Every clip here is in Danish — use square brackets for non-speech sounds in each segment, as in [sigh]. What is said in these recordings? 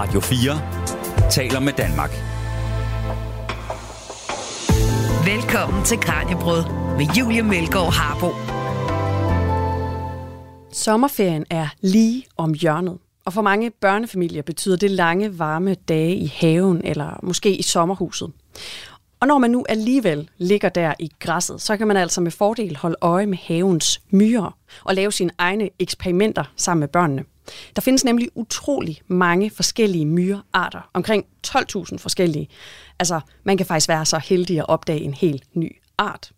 Radio 4 taler med Danmark. Velkommen til Kranjebrød med Julie Melgaard Harbo. Sommerferien er lige om hjørnet. Og for mange børnefamilier betyder det lange, varme dage i haven eller måske i sommerhuset. Og når man nu alligevel ligger der i græsset, så kan man altså med fordel holde øje med havens myrer og lave sine egne eksperimenter sammen med børnene. Der findes nemlig utrolig mange forskellige myrearter, omkring 12.000 forskellige. Altså, man kan faktisk være så heldig at opdage en helt ny art.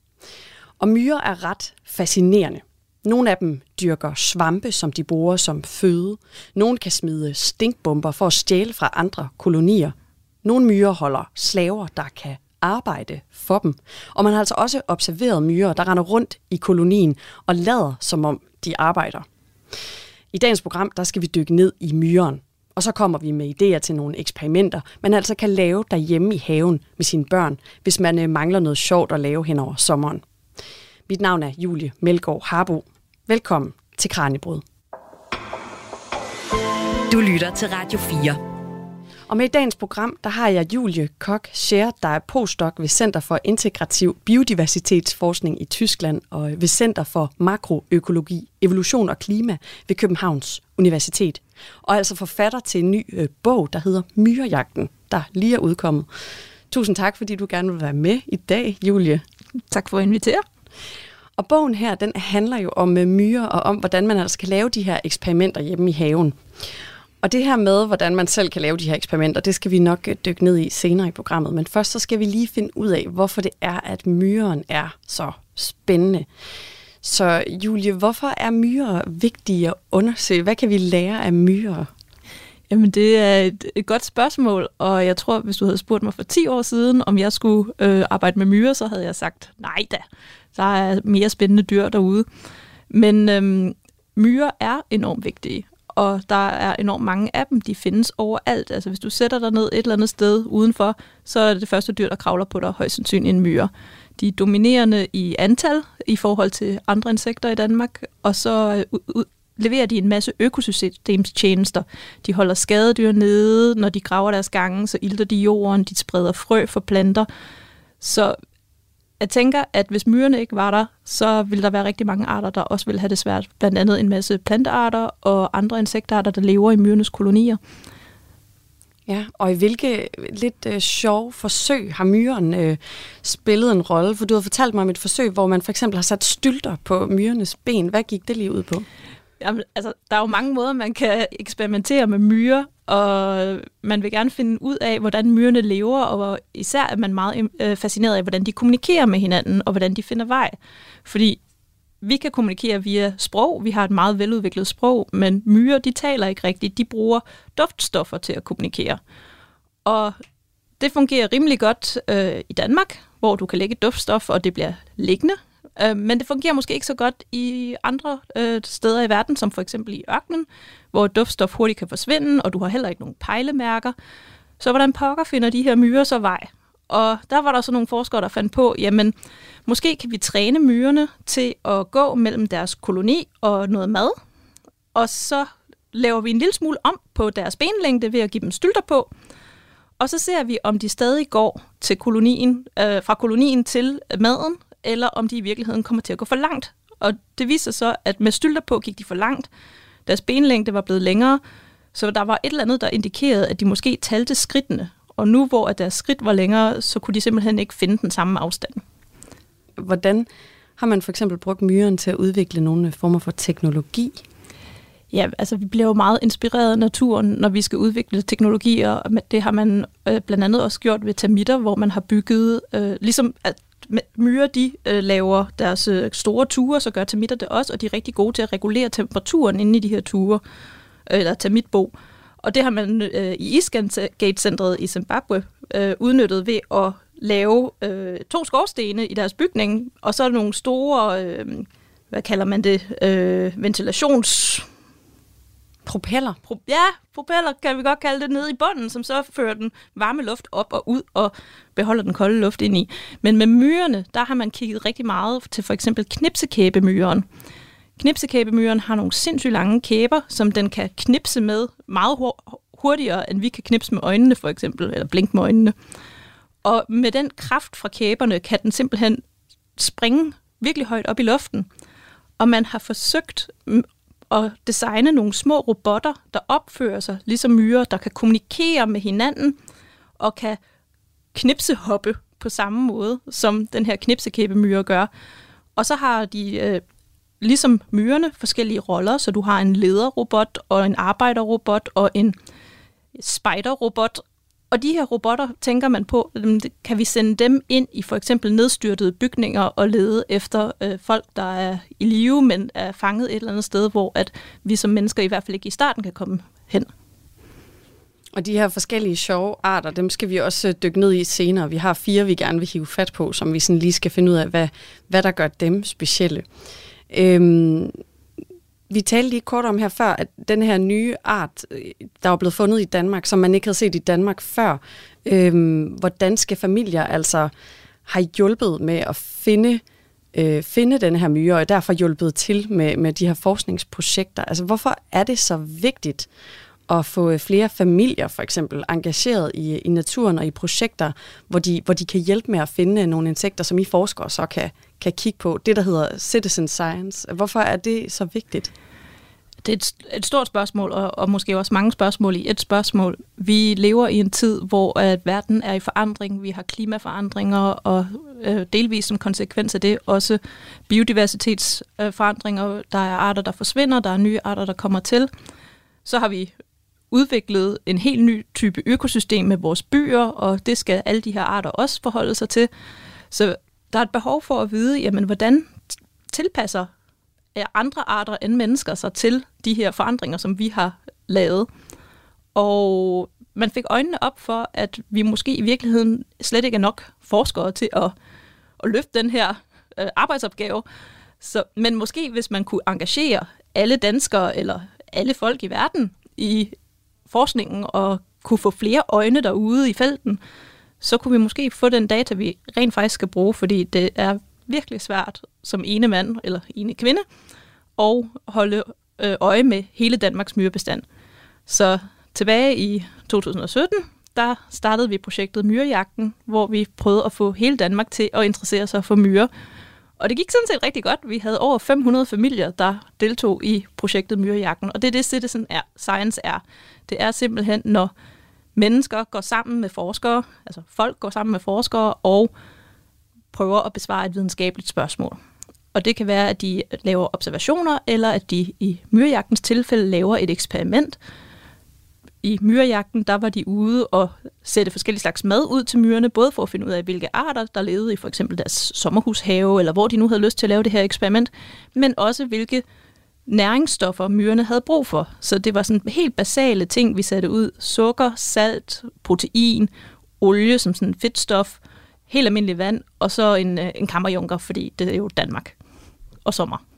Og myrer er ret fascinerende. Nogle af dem dyrker svampe, som de bruger som føde. Nogle kan smide stinkbomber for at stjæle fra andre kolonier. Nogle myrer holder slaver, der kan arbejde for dem. Og man har altså også observeret myrer, der render rundt i kolonien og lader, som om de arbejder. I dagens program, der skal vi dykke ned i myren, og så kommer vi med idéer til nogle eksperimenter, man altså kan lave derhjemme i haven med sine børn, hvis man øh, mangler noget sjovt at lave hen over sommeren. Mit navn er Julie Melgaard Harbo. Velkommen til Kranjebrud. Du lytter til Radio 4. Og med i dagens program, der har jeg Julie Kok Scher, der er postdoc ved Center for Integrativ Biodiversitetsforskning i Tyskland og ved Center for Makroøkologi, Evolution og Klima ved Københavns Universitet. Og altså forfatter til en ny øh, bog, der hedder Myrejagten, der lige er udkommet. Tusind tak, fordi du gerne vil være med i dag, Julie. Tak for at invitere. Og bogen her, den handler jo om øh, myrer og om, hvordan man altså kan lave de her eksperimenter hjemme i haven. Og det her med, hvordan man selv kan lave de her eksperimenter, det skal vi nok øh, dykke ned i senere i programmet. Men først så skal vi lige finde ud af, hvorfor det er, at myren er så spændende. Så Julie, hvorfor er myrer vigtige at undersøge? Hvad kan vi lære af myrer? Jamen, det er et, et godt spørgsmål, og jeg tror, hvis du havde spurgt mig for 10 år siden, om jeg skulle øh, arbejde med myrer, så havde jeg sagt, nej da, der er mere spændende dyr derude. Men øhm, myrer er enormt vigtige, og der er enormt mange af dem. De findes overalt. Altså hvis du sætter dig ned et eller andet sted udenfor, så er det det første dyr, der kravler på dig, højst sandsynligt en myre. De er dominerende i antal i forhold til andre insekter i Danmark, og så øh, leverer de en masse økosystemstjenester. De holder skadedyr nede, når de graver deres gange, så ilter de jorden, de spreder frø for planter. Så jeg tænker, at hvis myrerne ikke var der, så ville der være rigtig mange arter, der også ville have det svært. Blandt andet en masse plantearter og andre insektarter, der lever i myrenes kolonier. Ja, og i hvilke lidt øh, sjove forsøg har myren øh, spillet en rolle? For du har fortalt mig om et forsøg, hvor man for eksempel har sat stylter på myrenes ben. Hvad gik det lige ud på? Jamen, altså, der er jo mange måder, man kan eksperimentere med myrer, og man vil gerne finde ud af, hvordan myrerne lever, og især er man meget øh, fascineret af, hvordan de kommunikerer med hinanden, og hvordan de finder vej. Fordi vi kan kommunikere via sprog, vi har et meget veludviklet sprog, men myrer, de taler ikke rigtigt, de bruger duftstoffer til at kommunikere. Og det fungerer rimelig godt øh, i Danmark, hvor du kan lægge duftstof, og det bliver liggende, Øh, men det fungerer måske ikke så godt i andre øh, steder i verden, som for eksempel i ørkenen, hvor duftstof hurtigt kan forsvinde, og du har heller ikke nogen pejlemærker. Så hvordan pokker finder de her myrer så vej? Og der var der så nogle forskere, der fandt på, jamen måske kan vi træne myrerne til at gå mellem deres koloni og noget mad, og så laver vi en lille smule om på deres benlængde ved at give dem stylter på, og så ser vi, om de stadig går til kolonien, øh, fra kolonien til maden, eller om de i virkeligheden kommer til at gå for langt. Og det viser så, at med stylter på gik de for langt. Deres benlængde var blevet længere, så der var et eller andet, der indikerede, at de måske talte skridtene. Og nu, hvor at deres skridt var længere, så kunne de simpelthen ikke finde den samme afstand. Hvordan har man for eksempel brugt myren til at udvikle nogle former for teknologi? Ja, altså vi bliver jo meget inspireret af naturen, når vi skal udvikle teknologier. Det har man øh, blandt andet også gjort ved termitter, hvor man har bygget, øh, ligesom at myrer, de øh, laver deres øh, store ture, så gør termitter det også, og de er rigtig gode til at regulere temperaturen inde i de her ture, øh, eller termitbo. Og det har man øh, i Isgate-centret i Zimbabwe øh, udnyttet ved at lave øh, to skorstene i deres bygning, og så nogle store, øh, hvad kalder man det, øh, ventilations Propeller? Pro- ja, propeller kan vi godt kalde det, nede i bunden, som så fører den varme luft op og ud og beholder den kolde luft ind i. Men med myrerne, der har man kigget rigtig meget til for eksempel knipsekæbemyren. Knipsekæbemyren har nogle sindssygt lange kæber, som den kan knipse med meget hurtigere, end vi kan knipse med øjnene for eksempel, eller blinke med øjnene. Og med den kraft fra kæberne kan den simpelthen springe virkelig højt op i luften. Og man har forsøgt at designe nogle små robotter, der opfører sig ligesom myrer, der kan kommunikere med hinanden og kan knipsehoppe på samme måde, som den her knipsekæbemyre gør. Og så har de, øh, ligesom myrerne, forskellige roller, så du har en lederrobot og en arbejderrobot og en spiderrobot, og de her robotter, tænker man på, kan vi sende dem ind i for eksempel nedstyrtede bygninger og lede efter øh, folk, der er i live, men er fanget et eller andet sted, hvor at vi som mennesker i hvert fald ikke i starten kan komme hen. Og de her forskellige sjove arter, dem skal vi også øh, dykke ned i senere. Vi har fire, vi gerne vil hive fat på, som vi sådan lige skal finde ud af, hvad, hvad der gør dem specielle. Øhm, vi talte lige kort om her før, at den her nye art, øh, der er blevet fundet i Danmark, som man ikke havde set i Danmark før, øh, hvor danske familier altså har hjulpet med at finde, øh, finde den her myre, og derfor hjulpet til med, med de her forskningsprojekter. Altså, hvorfor er det så vigtigt at få øh, flere familier for eksempel engageret i, i naturen og i projekter, hvor de, hvor de kan hjælpe med at finde nogle insekter, som I forskere så kan, kan kigge på. Det, der hedder citizen science. Hvorfor er det så vigtigt? Det er et, et stort spørgsmål, og, og måske også mange spørgsmål i et spørgsmål. Vi lever i en tid, hvor at verden er i forandring. Vi har klimaforandringer, og øh, delvis som konsekvens af det også biodiversitetsforandringer. Øh, der er arter, der forsvinder, der er nye arter, der kommer til. Så har vi udviklet en helt ny type økosystem med vores byer, og det skal alle de her arter også forholde sig til. Så der er et behov for at vide, jamen, hvordan tilpasser andre arter end mennesker sig til de her forandringer, som vi har lavet. Og man fik øjnene op for, at vi måske i virkeligheden slet ikke er nok forskere til at, at løfte den her øh, arbejdsopgave. Så, men måske hvis man kunne engagere alle danskere eller alle folk i verden i forskningen og kunne få flere øjne derude i felten, så kunne vi måske få den data, vi rent faktisk skal bruge, fordi det er virkelig svært som ene mand eller ene kvinde at holde øh, øje med hele Danmarks myrebestand. Så tilbage i 2017, der startede vi projektet Myrejagten, hvor vi prøvede at få hele Danmark til at interessere sig for myrer. Og det gik sådan set rigtig godt. Vi havde over 500 familier, der deltog i projektet Myrejagten, og det er det, Citizen er, Science er. Det er simpelthen, når mennesker går sammen med forskere, altså folk går sammen med forskere og prøver at besvare et videnskabeligt spørgsmål. Og det kan være, at de laver observationer, eller at de i myrejagtens tilfælde laver et eksperiment. I myrejagten, der var de ude og sætte forskellige slags mad ud til myrerne, både for at finde ud af, hvilke arter, der levede i for eksempel deres sommerhushave, eller hvor de nu havde lyst til at lave det her eksperiment, men også hvilke næringsstoffer myrerne havde brug for. Så det var sådan helt basale ting, vi satte ud. Sukker, salt, protein, olie som sådan fedtstof, helt almindelig vand, og så en, øh, en kammerjunker, fordi det er jo Danmark og sommer.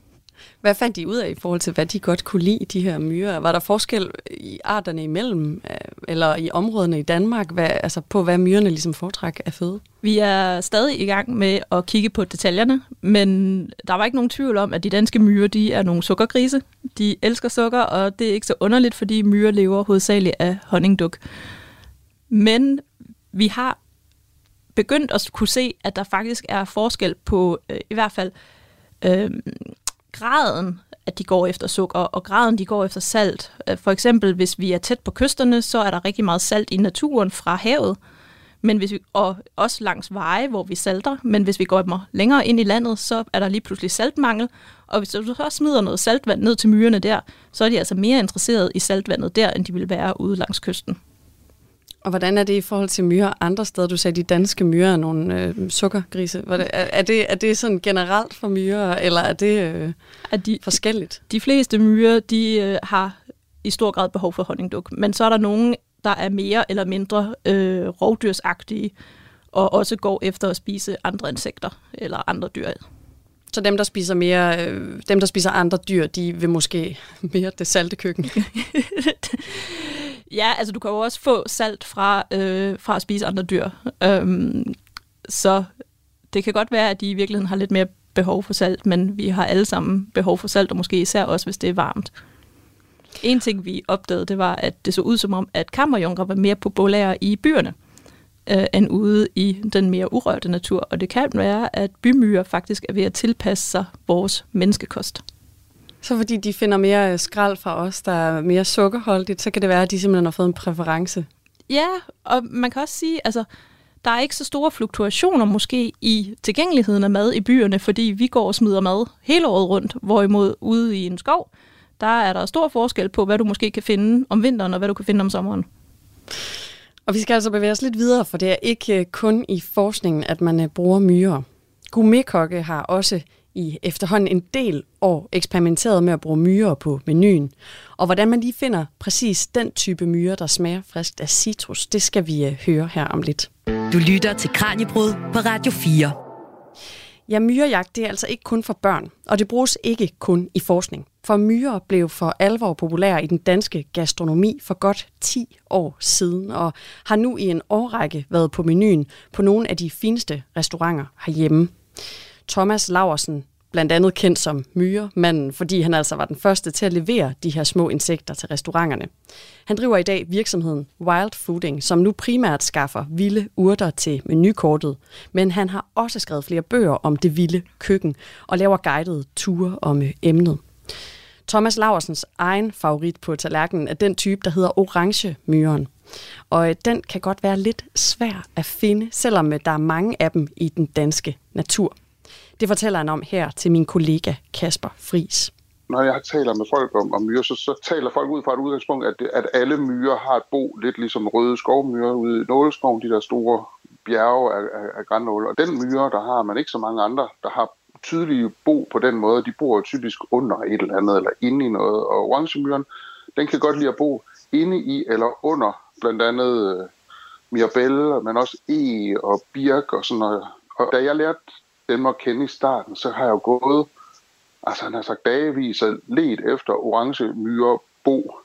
Hvad fandt de ud af i forhold til, hvad de godt kunne lide, de her myrer? Var der forskel i arterne imellem, øh, eller i områdene i Danmark, hvad, altså på hvad myrerne ligesom foretræk af føde? Vi er stadig i gang med at kigge på detaljerne, men der var ikke nogen tvivl om, at de danske myrer, de er nogle sukkergrise. De elsker sukker, og det er ikke så underligt, fordi myrer lever hovedsageligt af honningduk. Men vi har begyndt at kunne se, at der faktisk er forskel på øh, i hvert fald øh, graden, at de går efter sukker, og graden, de går efter salt. Øh, for eksempel, hvis vi er tæt på kysterne, så er der rigtig meget salt i naturen fra havet, men hvis vi, og også langs veje, hvor vi salter, men hvis vi går længere ind i landet, så er der lige pludselig saltmangel, og hvis du så smider noget saltvand ned til myrerne der, så er de altså mere interesserede i saltvandet der, end de vil være ude langs kysten. Og hvordan er det i forhold til myrer andre steder? Du sagde, de danske myrer er nogle øh, sukkergrise. Er, er, det, er det sådan generelt for myrer, eller er det øh, er de, forskelligt? De fleste myrer, de øh, har i stor grad behov for honningduk, men så er der nogen, der er mere eller mindre øh, rovdyrsagtige, og også går efter at spise andre insekter eller andre dyr. Så dem, der spiser mere, øh, dem, der spiser andre dyr, de vil måske mere det salte køkken? [laughs] Ja, altså du kan jo også få salt fra, øh, fra at spise andre dyr. Øhm, så det kan godt være, at de i virkeligheden har lidt mere behov for salt, men vi har alle sammen behov for salt, og måske især også, hvis det er varmt. En ting, vi opdagede, det var, at det så ud som om, at kammerjunker var mere populære i byerne øh, end ude i den mere urørte natur. Og det kan være, at bymyrer faktisk er ved at tilpasse sig vores menneskekost. Så fordi de finder mere øh, skrald fra os, der er mere sukkerholdigt, så kan det være, at de simpelthen har fået en præference. Ja, og man kan også sige, altså, der er ikke så store fluktuationer måske i tilgængeligheden af mad i byerne, fordi vi går og smider mad hele året rundt, hvorimod ude i en skov, der er der stor forskel på, hvad du måske kan finde om vinteren, og hvad du kan finde om sommeren. Og vi skal altså bevæge os lidt videre, for det er ikke øh, kun i forskningen, at man øh, bruger myrer. Gourmetkokke har også i efterhånden en del år eksperimenteret med at bruge myrer på menuen. Og hvordan man lige finder præcis den type myrer, der smager friskt af citrus, det skal vi øh, høre her om lidt. Du lytter til Kranjebrud på Radio 4. Ja, myrejagt det er altså ikke kun for børn, og det bruges ikke kun i forskning. For myrer blev for alvor populære i den danske gastronomi for godt 10 år siden, og har nu i en årrække været på menuen på nogle af de fineste restauranter herhjemme. Thomas Laversen, blandt andet kendt som myremanden, fordi han altså var den første til at levere de her små insekter til restauranterne. Han driver i dag virksomheden Wild Fooding, som nu primært skaffer vilde urter til menukortet, men han har også skrevet flere bøger om det vilde køkken og laver guidede ture om øh, emnet. Thomas Laversens egen favorit på tallerkenen er den type, der hedder orange myren. Og øh, den kan godt være lidt svær at finde, selvom øh, der er mange af dem i den danske natur. Det fortæller han om her til min kollega Kasper Fris. Når jeg taler med folk om, om myrer, så, så taler folk ud fra et udgangspunkt, at, at alle myrer har et bo, lidt ligesom røde skovmyrer ude i Nåleskoven, de der store bjerge af, af, af grannåle. Og den myre, der har man ikke så mange andre, der har tydelige bo på den måde. De bor typisk under et eller andet, eller inde i noget. Og orangemyren, den kan godt lide at bo inde i eller under blandt andet uh, mirabelle, men også e og birk og sådan noget. Og da jeg lærte dem at kende i starten, så har jeg jo gået, altså han har sagt dagevis og let efter orange myre bo.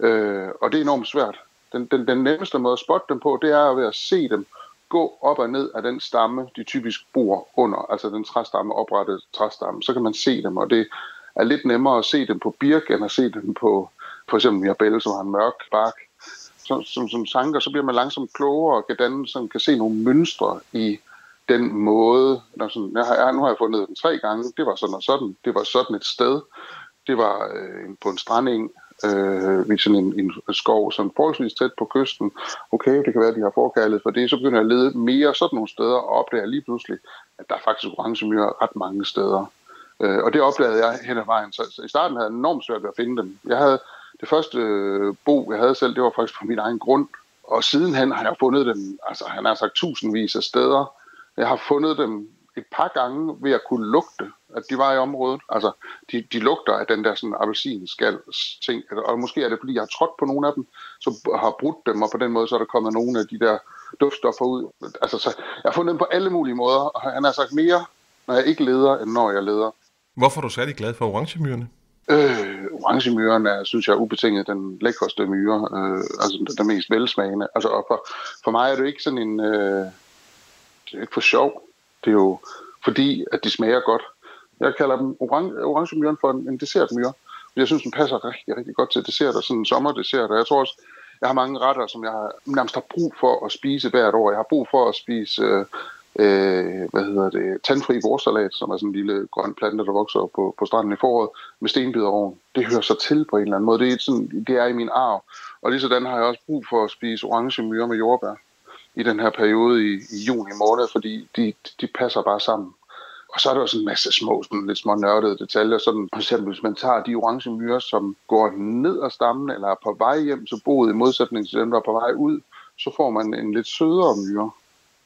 Øh, og det er enormt svært. Den, den, den nemmeste måde at spotte dem på, det er ved at se dem gå op og ned af den stamme, de typisk bor under, altså den træstamme, oprettede træstamme, så kan man se dem, og det er lidt nemmere at se dem på birk, end at se dem på for eksempel mirabelle, som har en mørk bark. Som, som, som sanker, så bliver man langsomt klogere og kan, danne, som kan se nogle mønstre i den måde. Når sådan, jeg har, nu har jeg fundet den tre gange, det var sådan og sådan, det var sådan et sted, det var øh, på en stranding, øh, ved sådan en, en skov, som forholdsvis tæt på kysten. Okay, det kan være, at de har forkaldet for det. Så begynder jeg at lede mere sådan nogle steder, og opdager lige pludselig, at der er faktisk orangemyrer ret mange steder. Øh, og det opdagede jeg hen ad vejen. Så, så i starten havde jeg enormt svært ved at finde dem. Jeg havde det første øh, bo, jeg havde selv, det var faktisk på min egen grund. Og sidenhen har jeg fundet dem, altså han har sagt tusindvis af steder. Jeg har fundet dem et par gange ved at kunne lugte, at de var i området. Altså, de, de lugter af den der sådan appelsinskal ting. Og måske er det, fordi jeg har trådt på nogle af dem, så har brudt dem, og på den måde så er der kommet nogle af de der duftstoffer ud. Altså, så jeg har fundet dem på alle mulige måder, og han har sagt mere, når jeg ikke leder, end når jeg leder. Hvorfor er du særlig glad for orangemyrerne? Øh, orangemyren er, synes jeg, ubetinget den lækreste myre, øh, altså den, den mest velsmagende. Altså, og for, for mig er det ikke sådan en... Øh, det er ikke for sjov. Det er jo fordi, at de smager godt. Jeg kalder dem orange, orangemyren for en, en dessertmyre. Jeg synes, den passer rigtig, rigtig godt til dessert og sådan en sommerdessert. Og jeg tror også, jeg har mange retter, som jeg nærmest har brug for at spise hvert år. Jeg har brug for at spise, øh, øh, hvad hedder det, tandfri vorsalat, som er sådan en lille grøn plante, der vokser på, på stranden i foråret, med stenbiderovn. Det hører sig til på en eller anden måde. Det er, sådan, det er i min arv. Og lige sådan har jeg også brug for at spise orange myre med jordbær i den her periode i, i juni måned, fordi de, de passer bare sammen. Og så er der også en masse små, sådan lidt små nørdede detaljer. Sådan, for eksempel, hvis man tager de orange myrer, som går ned ad stammen, eller er på vej hjem til boet, i modsætning til dem, der er på vej ud, så får man en lidt sødere myre.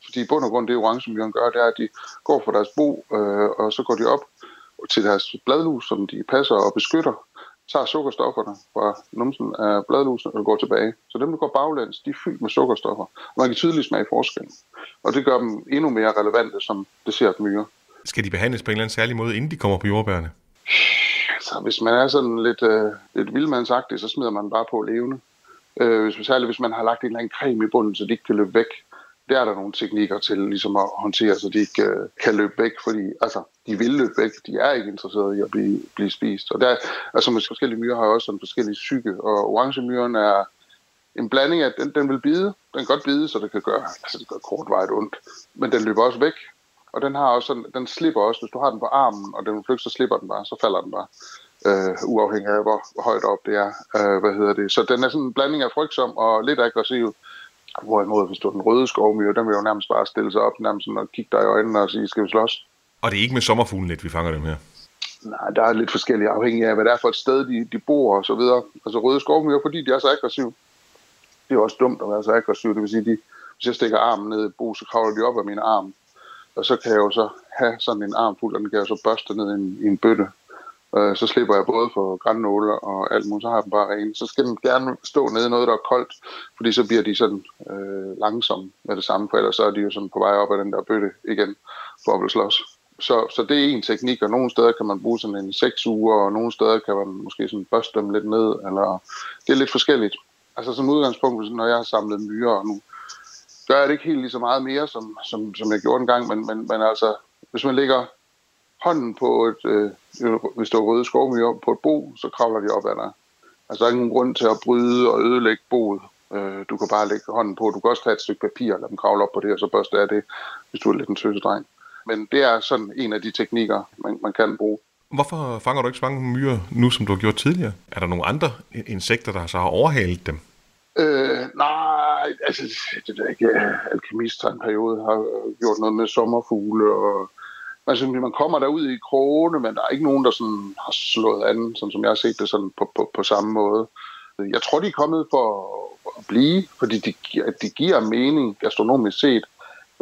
Fordi i bund og grund, det orange myren gør, det er, at de går fra deres bo, øh, og så går de op til deres bladlus, som de passer og beskytter, tager sukkerstofferne fra numsen af bladlusen og går tilbage. Så dem, der går baglæns, de er fyldt med sukkerstoffer. Og man kan tydeligt smage forskellen. Og det gør dem endnu mere relevante som dessertmyre. Skal de behandles på en eller anden særlig måde, inden de kommer på jordbærne? Altså, hvis man er sådan lidt, øh, lidt vildmandsagtig, så smider man bare på levende. Øh, hvis, særligt hvis man har lagt en eller anden creme i bunden, så de ikke kan løbe væk der er der nogle teknikker til ligesom at håndtere, så de ikke øh, kan løbe væk, fordi altså, de vil løbe væk, de er ikke interesserede i at blive, blive spist. Og der, altså med forskellige myrer har også en forskellig psyke, og orange myren er en blanding af, den, den vil bide, den kan godt bide, så det kan gøre, altså det gør kortvarigt ondt, men den løber også væk, og den har også sådan, den slipper også, hvis du har den på armen, og den vil flygte, så slipper den bare, så falder den bare, øh, uafhængig af, hvor højt op det er, øh, hvad hedder det. Så den er sådan en blanding af frygtsom og lidt aggressiv, Hvorimod, hvis du den røde skovmyre, den vil jo nærmest bare stille sig op, nærmest sådan og kigge dig i øjnene og sige, skal vi slås? Og det er ikke med sommerfuglenet, vi fanger dem her? Nej, der er lidt forskellige afhængig af, hvad det er for et sted, de, de bor og så videre. Altså røde skovmyre, fordi de er så aggressive. Det er også dumt at være så aggressiv. Det vil sige, de, hvis jeg stikker armen ned i bo, så kravler de op af min arm. Og så kan jeg jo så have sådan en arm fuld, og den kan jeg så børste ned i en, i en bøtte. Øh, så slipper jeg både for grænnåle og alt muligt, så har jeg dem bare rene. Så skal den gerne stå nede i noget, der er koldt, fordi så bliver de sådan øh, langsomme med det samme, for ellers så er de jo sådan på vej op af den der bøtte igen for at blive slås. Så, så det er en teknik, og nogle steder kan man bruge sådan en 6 uger, og nogle steder kan man måske sådan børste dem lidt ned, eller det er lidt forskelligt. Altså som udgangspunkt, når jeg har samlet myrer, og nu gør jeg det ikke helt lige så meget mere, som, som, som jeg gjorde engang, men, men, men altså, hvis man lægger hånden på et, øh, hvis du har røde skovmyre på et bo, så kravler de op ad dig. Altså der er ingen grund til at bryde og ødelægge boet. Øh, du kan bare lægge hånden på. Du kan også tage et stykke papir og lade dem kravle op på det, og så børste af det, hvis du er lidt en tøsedreng. Men det er sådan en af de teknikker, man, man kan bruge. Hvorfor fanger du ikke så mange myrer nu, som du har gjort tidligere? Er der nogle andre insekter, der så har overhalet dem? Øh, nej, altså, det er ikke. Alkemist har en periode har gjort noget med sommerfugle og Altså, man, synes, man kommer derud i krogene, men der er ikke nogen, der sådan har slået an, sådan som jeg har set det sådan på, på, på samme måde. Jeg tror, de er kommet for at blive, fordi de, de giver mening gastronomisk set.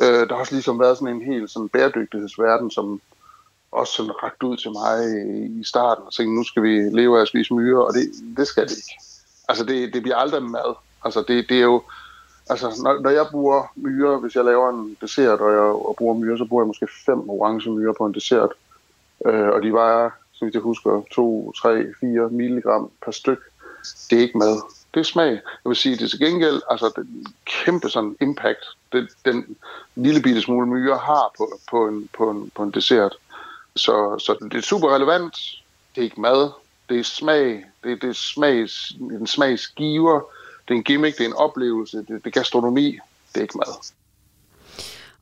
Øh, der har også ligesom været sådan en helt sådan bæredygtighedsverden, som også sådan rakt ud til mig i starten og tænkte, nu skal vi leve af at spise myre, og det, det skal det ikke. Altså, det, det bliver aldrig mad. Altså, det, det er jo Altså, når, når jeg bruger myre, hvis jeg laver en dessert, og jeg og bruger myre, så bruger jeg måske fem orange myre på en dessert. Øh, og de vejer, som jeg husker, 2, 3, 4 milligram per styk. Det er ikke mad. Det er smag. Jeg vil sige, det er til gengæld altså, det kæmpe sådan impact, det, den lille bitte smule myre har på, på, en, på, en, på en dessert. Så, så det er super relevant. Det er ikke mad. Det er smag. Det, det er smags, en smagsgiver det er en gimmick, det er en oplevelse, det, det er gastronomi, det er ikke mad.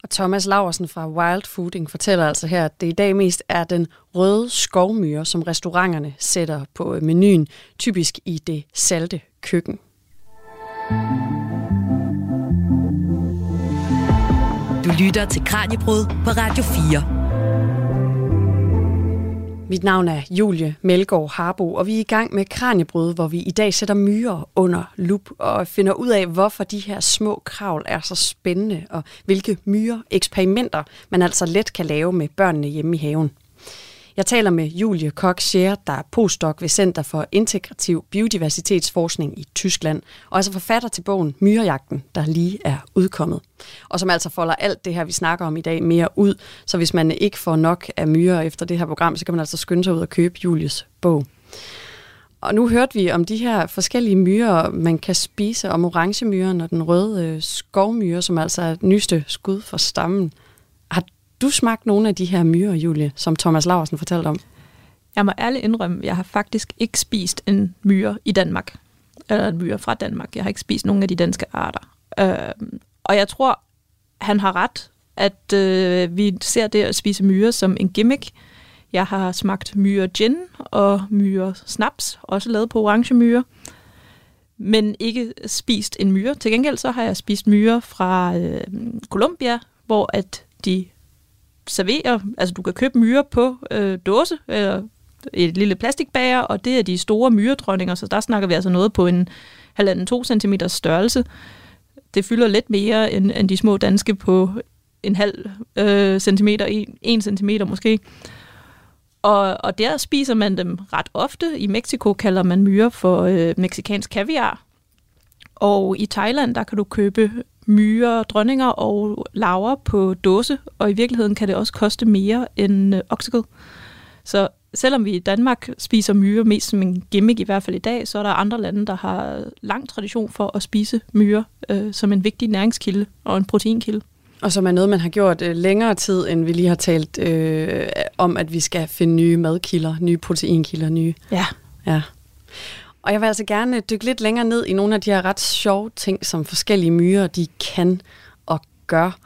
Og Thomas Laversen fra Wild Fooding fortæller altså her, at det i dag mest er den røde skovmyre, som restauranterne sætter på menuen, typisk i det salte køkken. Du lytter til Kranjebrud på Radio 4. Mit navn er Julie Melgaard Harbo, og vi er i gang med Kranjebrød, hvor vi i dag sætter myrer under lup og finder ud af, hvorfor de her små kravl er så spændende, og hvilke myre eksperimenter man altså let kan lave med børnene hjemme i haven. Jeg taler med Julie Koch Scher, der er postdoc ved Center for Integrativ Biodiversitetsforskning i Tyskland, og altså forfatter til bogen Myrejagten, der lige er udkommet. Og som altså folder alt det her, vi snakker om i dag, mere ud. Så hvis man ikke får nok af myrer efter det her program, så kan man altså skynde sig ud og købe Julies bog. Og nu hørte vi om de her forskellige myrer, man kan spise, om orangemyren og den røde øh, skovmyre, som altså er nyste skud for stammen du smagt nogle af de her myrer, Julie, som Thomas Laversen fortalte om? Jeg må ærligt indrømme, jeg har faktisk ikke spist en myre i Danmark. Eller en myre fra Danmark. Jeg har ikke spist nogen af de danske arter. Øh, og jeg tror, han har ret, at øh, vi ser det at spise myrer som en gimmick. Jeg har smagt myre gin og myre snaps, også lavet på orange myre, men ikke spist en myre. Til gengæld så har jeg spist myre fra øh, Colombia, hvor at de serverer, altså du kan købe myrer på øh, dåse, eller et lille plastikbager, og det er de store myredronninger, så der snakker vi altså noget på en halvanden to cm størrelse. Det fylder lidt mere end, end de små danske på en halv øh, centimeter, en, en centimeter måske. Og, og der spiser man dem ret ofte. I Mexico kalder man myre for øh, meksikansk kaviar. Og i Thailand, der kan du købe myrer, dronninger og laver på dåse, og i virkeligheden kan det også koste mere end øh, oksekød. Så selvom vi i Danmark spiser myrer mest som en gimmick, i hvert fald i dag, så er der andre lande, der har lang tradition for at spise myrer øh, som en vigtig næringskilde og en proteinkilde. Og som er noget, man har gjort øh, længere tid, end vi lige har talt øh, om, at vi skal finde nye madkilder, nye proteinkilder, nye. Ja. Ja. Og jeg vil altså gerne dykke lidt længere ned i nogle af de her ret sjove ting, som forskellige myrer de kan og gør.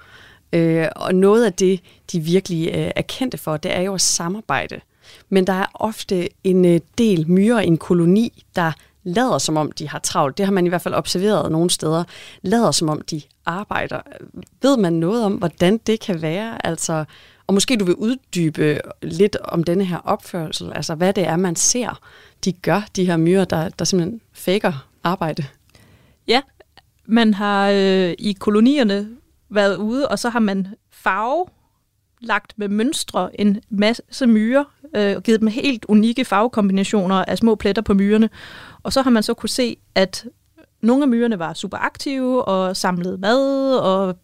Øh, og noget af det, de virkelig øh, er kendte for, det er jo at samarbejde. Men der er ofte en øh, del myrer i en koloni, der lader som om, de har travlt. Det har man i hvert fald observeret nogle steder. Lader som om, de arbejder. Ved man noget om, hvordan det kan være? Altså, og måske du vil uddybe lidt om denne her opførsel, altså hvad det er, man ser, de gør, de her myrer, der, der simpelthen faker arbejde. Ja, man har øh, i kolonierne været ude, og så har man farve lagt med mønstre en masse myrer, øh, og givet dem helt unikke farvekombinationer af små pletter på myrerne. Og så har man så kunne se, at nogle af myrerne var super aktive og samlede mad og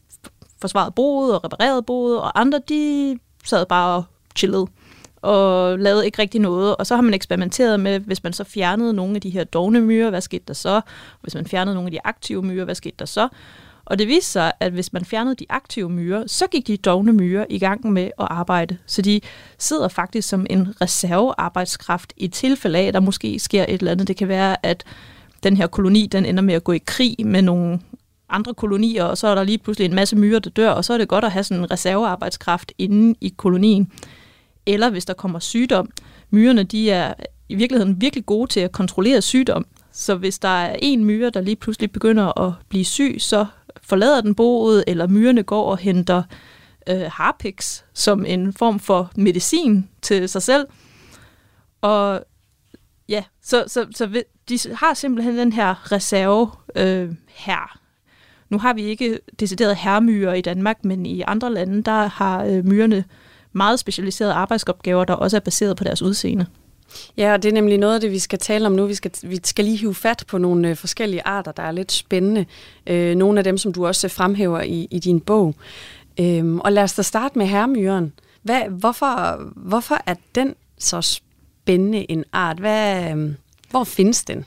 forsvarede boet og reparerede boet, og andre de sad bare og chillede og lavede ikke rigtig noget. Og så har man eksperimenteret med, hvis man så fjernede nogle af de her dogne myrer, hvad skete der så? Hvis man fjernede nogle af de aktive myrer, hvad skete der så? Og det viste sig, at hvis man fjernede de aktive myrer, så gik de dogne myrer i gang med at arbejde. Så de sidder faktisk som en reservearbejdskraft i tilfælde af, at der måske sker et eller andet. Det kan være, at den her koloni den ender med at gå i krig med nogle andre kolonier, og så er der lige pludselig en masse myrer, der dør, og så er det godt at have sådan en reservearbejdskraft inde i kolonien. Eller hvis der kommer sygdom. Myrerne de er i virkeligheden virkelig gode til at kontrollere sygdom. Så hvis der er en myre, der lige pludselig begynder at blive syg, så forlader den boet, eller myrerne går og henter øh, harpix som en form for medicin til sig selv. Og ja, så, så, så de har simpelthen den her reserve øh, her. Nu har vi ikke decideret herremyrer i Danmark, men i andre lande, der har øh, myrerne meget specialiserede arbejdsopgaver, der også er baseret på deres udseende. Ja, og det er nemlig noget af det, vi skal tale om nu. Vi skal, vi skal lige hive fat på nogle øh, forskellige arter, der er lidt spændende. Øh, nogle af dem, som du også fremhæver i, i din bog. Øh, og lad os da starte med herremyren. Hvad, hvorfor, hvorfor er den så spændende en art? Hvad, øh, hvor findes den?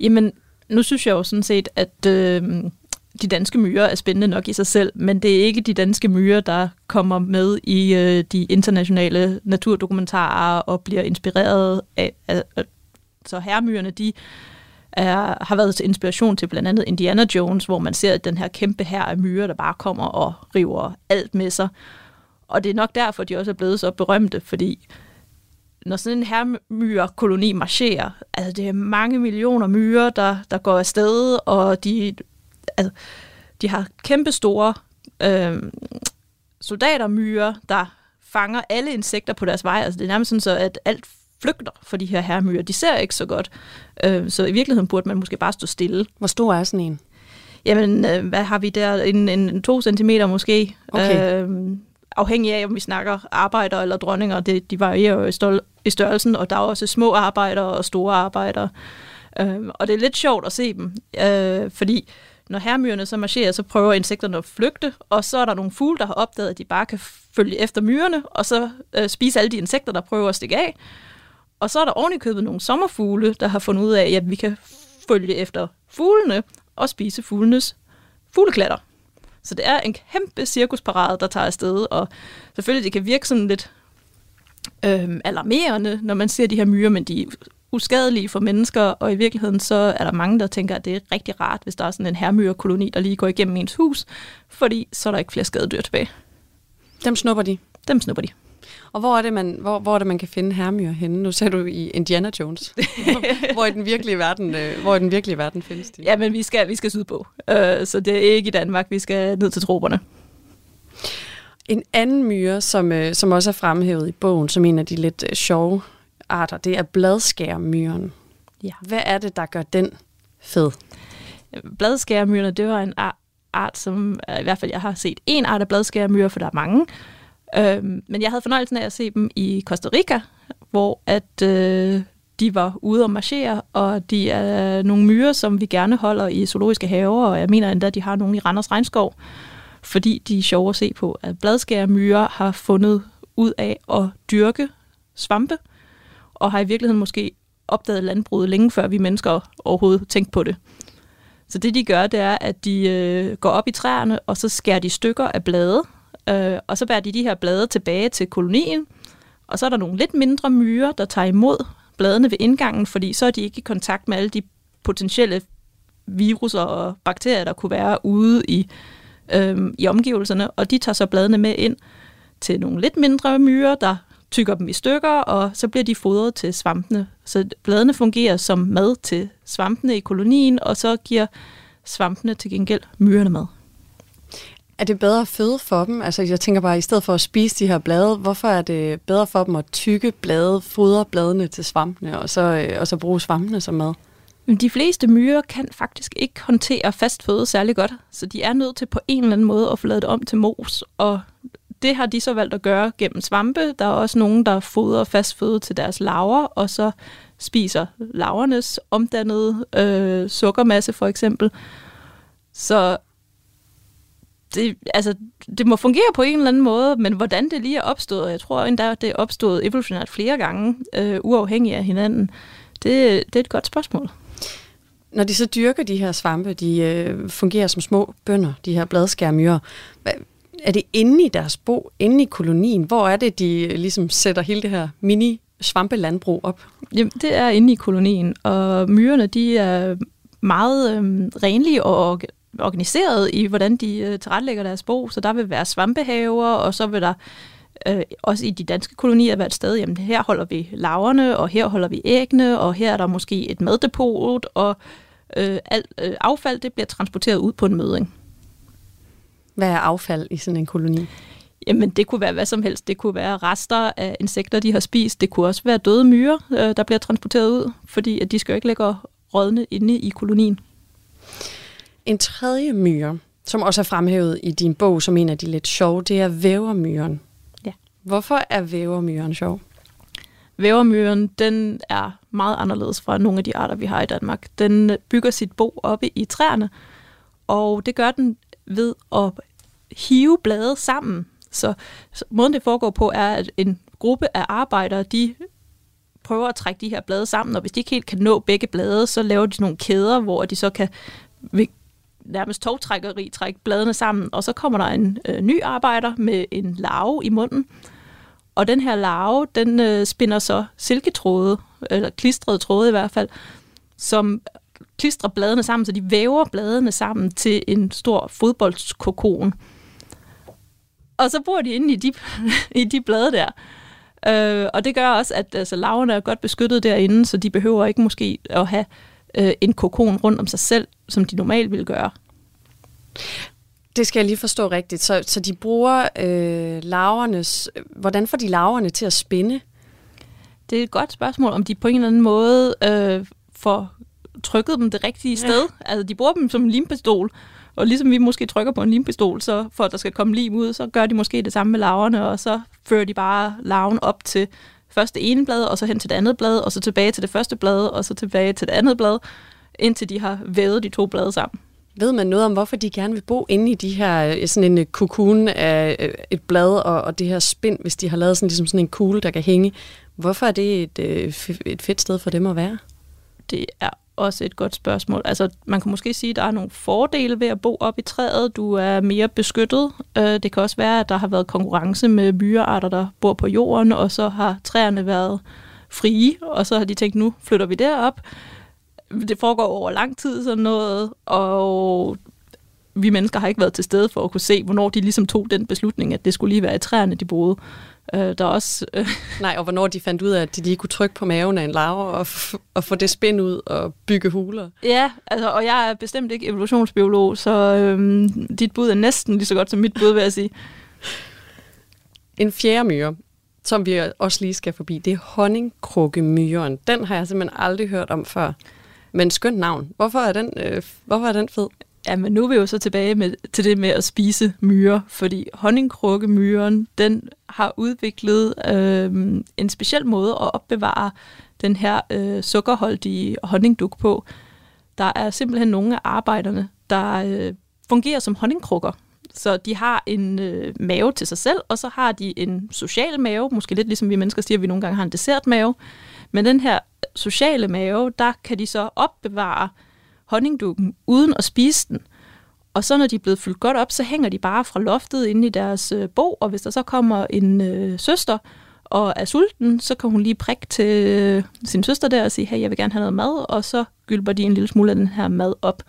Jamen, nu synes jeg jo sådan set, at øh, de danske myrer er spændende nok i sig selv, men det er ikke de danske myrer, der kommer med i øh, de internationale naturdokumentarer og bliver inspireret af, af, af så herremyrerne, de er, har været til inspiration til blandt andet Indiana Jones, hvor man ser den her kæmpe her af myrer, der bare kommer og river alt med sig. Og det er nok derfor, de også er blevet så berømte, fordi når sådan en hermyrkoloni marcherer, altså det er mange millioner myrer, der, der går afsted, og de altså, de har kæmpe store øh, soldatermyrer, der fanger alle insekter på deres vej. Altså, det er nærmest sådan, så at alt flygter for de her herremyrer. De ser ikke så godt. Øh, så i virkeligheden burde man måske bare stå stille. Hvor stor er sådan en? Jamen, øh, hvad har vi der? En, en, en to centimeter måske. Okay. Øh, afhængig af, om vi snakker arbejder eller dronninger. Det, de varierer jo i, stol, i størrelsen, og der er også små arbejdere og store arbejdere. Øh, og det er lidt sjovt at se dem, øh, fordi når herremyrerne så marcherer, så prøver insekterne at flygte, og så er der nogle fugle, der har opdaget, at de bare kan følge efter myrerne, og så øh, spise alle de insekter, der prøver at stikke af. Og så er der ovenikøbet nogle sommerfugle, der har fundet ud af, at vi kan følge efter fuglene og spise fuglenes fugleklatter. Så det er en kæmpe cirkusparade, der tager afsted, og selvfølgelig det kan virke sådan lidt øh, alarmerende, når man ser de her myrer, men de uskadelige for mennesker, og i virkeligheden så er der mange, der tænker, at det er rigtig rart, hvis der er sådan en hermyrekoloni, der lige går igennem ens hus, fordi så er der ikke flere skadedyr tilbage. Dem snupper de? Dem snupper de. Og hvor er det, man, hvor, hvor er det, man kan finde hermyre henne? Nu ser du i Indiana Jones. [laughs] hvor, i den virkelige verden, øh, hvor i den virkelige verden findes de? Ja, men vi skal, vi skal sydpå. Uh, så det er ikke i Danmark, vi skal ned til troberne. En anden myre, som, øh, som også er fremhævet i bogen, som en af de lidt øh, sjove arter, det er bladskærmyren. Ja. Hvad er det, der gør den fed? Bladskærmyrene, det var en art, som i hvert fald jeg har set en art af bladskærmyrer, for der er mange. Øhm, men jeg havde fornøjelsen af at se dem i Costa Rica, hvor at øh, de var ude og marchere, og de er nogle myrer, som vi gerne holder i zoologiske haver, og jeg mener endda, at de har nogle i Randers Regnskov, fordi de er sjove at se på, at bladskærmyrer har fundet ud af at dyrke svampe, og har i virkeligheden måske opdaget landbruget længe før vi mennesker overhovedet tænkte på det. Så det de gør, det er, at de øh, går op i træerne, og så skærer de stykker af blade, øh, og så bærer de de her blade tilbage til kolonien, og så er der nogle lidt mindre myrer, der tager imod bladene ved indgangen, fordi så er de ikke i kontakt med alle de potentielle viruser og bakterier, der kunne være ude i, øh, i omgivelserne, og de tager så bladene med ind til nogle lidt mindre myrer, der tykker dem i stykker, og så bliver de fodret til svampene. Så bladene fungerer som mad til svampene i kolonien, og så giver svampene til gengæld myrerne mad. Er det bedre føde for dem? Altså jeg tænker bare, i stedet for at spise de her blade, hvorfor er det bedre for dem at tykke blade, fodre bladene til svampene, og så, øh, og så bruge svampene som mad? De fleste myrer kan faktisk ikke håndtere fast føde særlig godt, så de er nødt til på en eller anden måde at få lavet det om til mos, og det har de så valgt at gøre gennem svampe. Der er også nogen, der fodrer fast føde til deres laver, og så spiser lavernes omdannede øh, sukkermasse for eksempel. Så det, altså, det må fungere på en eller anden måde, men hvordan det lige er opstået, jeg tror endda, det er opstået evolutionært flere gange, øh, uafhængigt af hinanden, det, det er et godt spørgsmål. Når de så dyrker de her svampe, de øh, fungerer som små bønder, de her bladskærmyrer. Er det inde i deres bo, inde i kolonien? Hvor er det, de øh, ligesom sætter hele det her mini svampelandbrug op? Jamen, det er inde i kolonien, og myrerne, de er meget øh, renlige og organiseret i, hvordan de øh, tilrettelægger deres bo. Så der vil være svampehaver, og så vil der øh, også i de danske kolonier være et sted, jamen her holder vi laverne, og her holder vi æggene, og her er der måske et maddepot, og øh, alt øh, affald det bliver transporteret ud på en møding. Hvad er affald i sådan en koloni? Jamen, det kunne være hvad som helst. Det kunne være rester af insekter, de har spist. Det kunne også være døde myrer, øh, der bliver transporteret ud, fordi at de skal jo ikke lægge rådne inde i kolonien. En tredje myre, som også er fremhævet i din bog som en af de lidt sjove, det er vævermyren. Ja. Hvorfor er vævermyren sjov? Vævermyren, den er meget anderledes fra nogle af de arter, vi har i Danmark. Den bygger sit bo oppe i træerne, og det gør den ved at hive blade sammen. Så, så måden det foregår på er, at en gruppe af arbejdere, de prøver at trække de her blade sammen, og hvis de ikke helt kan nå begge blade, så laver de nogle kæder, hvor de så kan ved nærmest togtrækkeri trække bladene sammen, og så kommer der en øh, ny arbejder med en larve i munden, og den her larve, den øh, spinder så silketråde, eller klistrede tråde i hvert fald, som klistrer bladene sammen, så de væver bladene sammen til en stor fodboldskokon. Og så bor de inde i de, [laughs] i de blade der. Øh, og det gør også, at altså, laverne er godt beskyttet derinde, så de behøver ikke måske at have øh, en kokon rundt om sig selv, som de normalt ville gøre. Det skal jeg lige forstå rigtigt. Så, så de bruger øh, lavernes... Hvordan får de laverne til at spinde? Det er et godt spørgsmål, om de på en eller anden måde øh, får trykket dem det rigtige sted. Ja. Altså, de bruger dem som en limpistol, og ligesom vi måske trykker på en limpistol, så for at der skal komme lim ud, så gør de måske det samme med laverne, og så fører de bare laven op til først det ene blad, og så hen til det andet blad, og så tilbage til det første blad, og så tilbage til det andet blad, indtil de har vævet de to blade sammen. Ved man noget om, hvorfor de gerne vil bo inde i de her, øh, sådan en kokon af øh, et blad og, og det her spind, hvis de har lavet sådan, ligesom sådan en kugle, der kan hænge? Hvorfor er det et, øh, et fedt sted for dem at være? Det er også et godt spørgsmål. Altså, man kan måske sige, at der er nogle fordele ved at bo op i træet. Du er mere beskyttet. Øh, det kan også være, at der har været konkurrence med myrearter, der bor på jorden, og så har træerne været frie, og så har de tænkt, nu flytter vi derop det foregår over lang tid sådan noget, og vi mennesker har ikke været til stede for at kunne se, hvornår de ligesom tog den beslutning, at det skulle lige være i træerne, de boede. Øh, der er også... Øh... [laughs] Nej, og hvornår de fandt ud af, at de lige kunne trykke på maven af en larve og, og få det spænd ud og bygge huler. Ja, altså, og jeg er bestemt ikke evolutionsbiolog, så øh, dit bud er næsten lige så godt som mit bud, vil jeg sige. En fjerde myre, som vi også lige skal forbi, det er honningkrukkemyren. Den har jeg simpelthen aldrig hørt om før. Men skønt navn. Hvorfor er den, øh, hvorfor er den fed? Ja, men nu er vi jo så tilbage med, til det med at spise myrer, fordi honningkrukkemyren, den har udviklet øh, en speciel måde at opbevare den her øh, sukkerholdige honningduk på. Der er simpelthen nogle af arbejderne, der øh, fungerer som honningkrukker. Så de har en øh, mave til sig selv, og så har de en social mave, måske lidt ligesom vi mennesker siger, at vi nogle gange har en dessertmave, Men den her øh, sociale mave, der kan de så opbevare honningdukken uden at spise den. Og så når de er blevet fyldt godt op, så hænger de bare fra loftet inde i deres øh, bo, og hvis der så kommer en øh, søster og er sulten, så kan hun lige prikke til øh, sin søster der og sige, hey, jeg vil gerne have noget mad, og så gylper de en lille smule af den her mad op.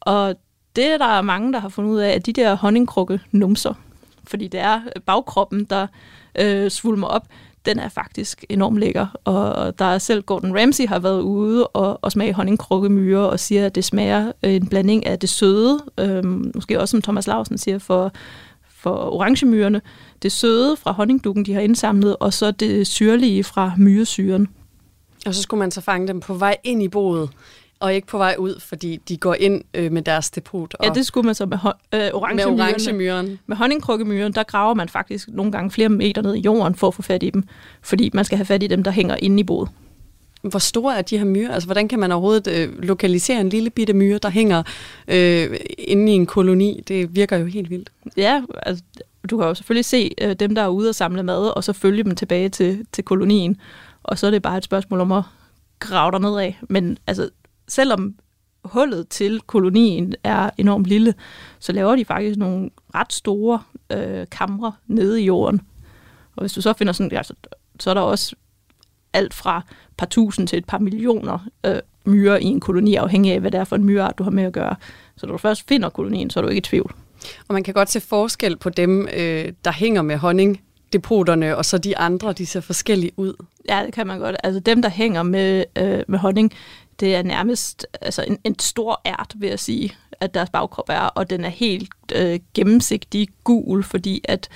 Og det er der mange, der har fundet ud af, at de der honningkrukke numser, fordi det er øh, bagkroppen, der øh, svulmer op, den er faktisk enormt lækker. Og der er selv Gordon Ramsay har været ude og, og smage honningkrukkemyre og siger, at det smager øh, en blanding af det søde, øhm, måske også som Thomas Lausen siger for, for orangemyrerne, det søde fra honningdukken, de har indsamlet, og så det syrlige fra myresyren. Og så skulle man så fange dem på vej ind i boet, og ikke på vej ud, fordi de går ind øh, med deres depot. Og Ja, det skulle man så med, øh, med orangemyrerne. orangemyren. Med honningkrukkemyren, der graver man faktisk nogle gange flere meter ned i jorden for at få fat i dem, fordi man skal have fat i dem, der hænger inde i boet. Hvor store er de her myrer? Altså, hvordan kan man overhovedet øh, lokalisere en lille bitte myre, der hænger øh, inde i en koloni? Det virker jo helt vildt. Ja, altså, du kan jo selvfølgelig se øh, dem, der er ude og samle mad, og så følge dem tilbage til, til kolonien. Og så er det bare et spørgsmål om at grave derned af. Men altså, selvom hullet til kolonien er enormt lille, så laver de faktisk nogle ret store øh, kamre nede i jorden. Og hvis du så finder sådan, altså, så er der også alt fra par tusind til et par millioner øh, myrer i en koloni, afhængig af, hvad det er for en myreart, du har med at gøre. Så når du først finder kolonien, så er du ikke i tvivl. Og man kan godt se forskel på dem, øh, der hænger med honningdepoterne, og så de andre, de ser forskellige ud. Ja, det kan man godt. Altså dem, der hænger med, øh, med honning, det er nærmest altså en, en stor ært, vil jeg sige, at deres bagkrop er, og den er helt øh, gennemsigtig gul, fordi at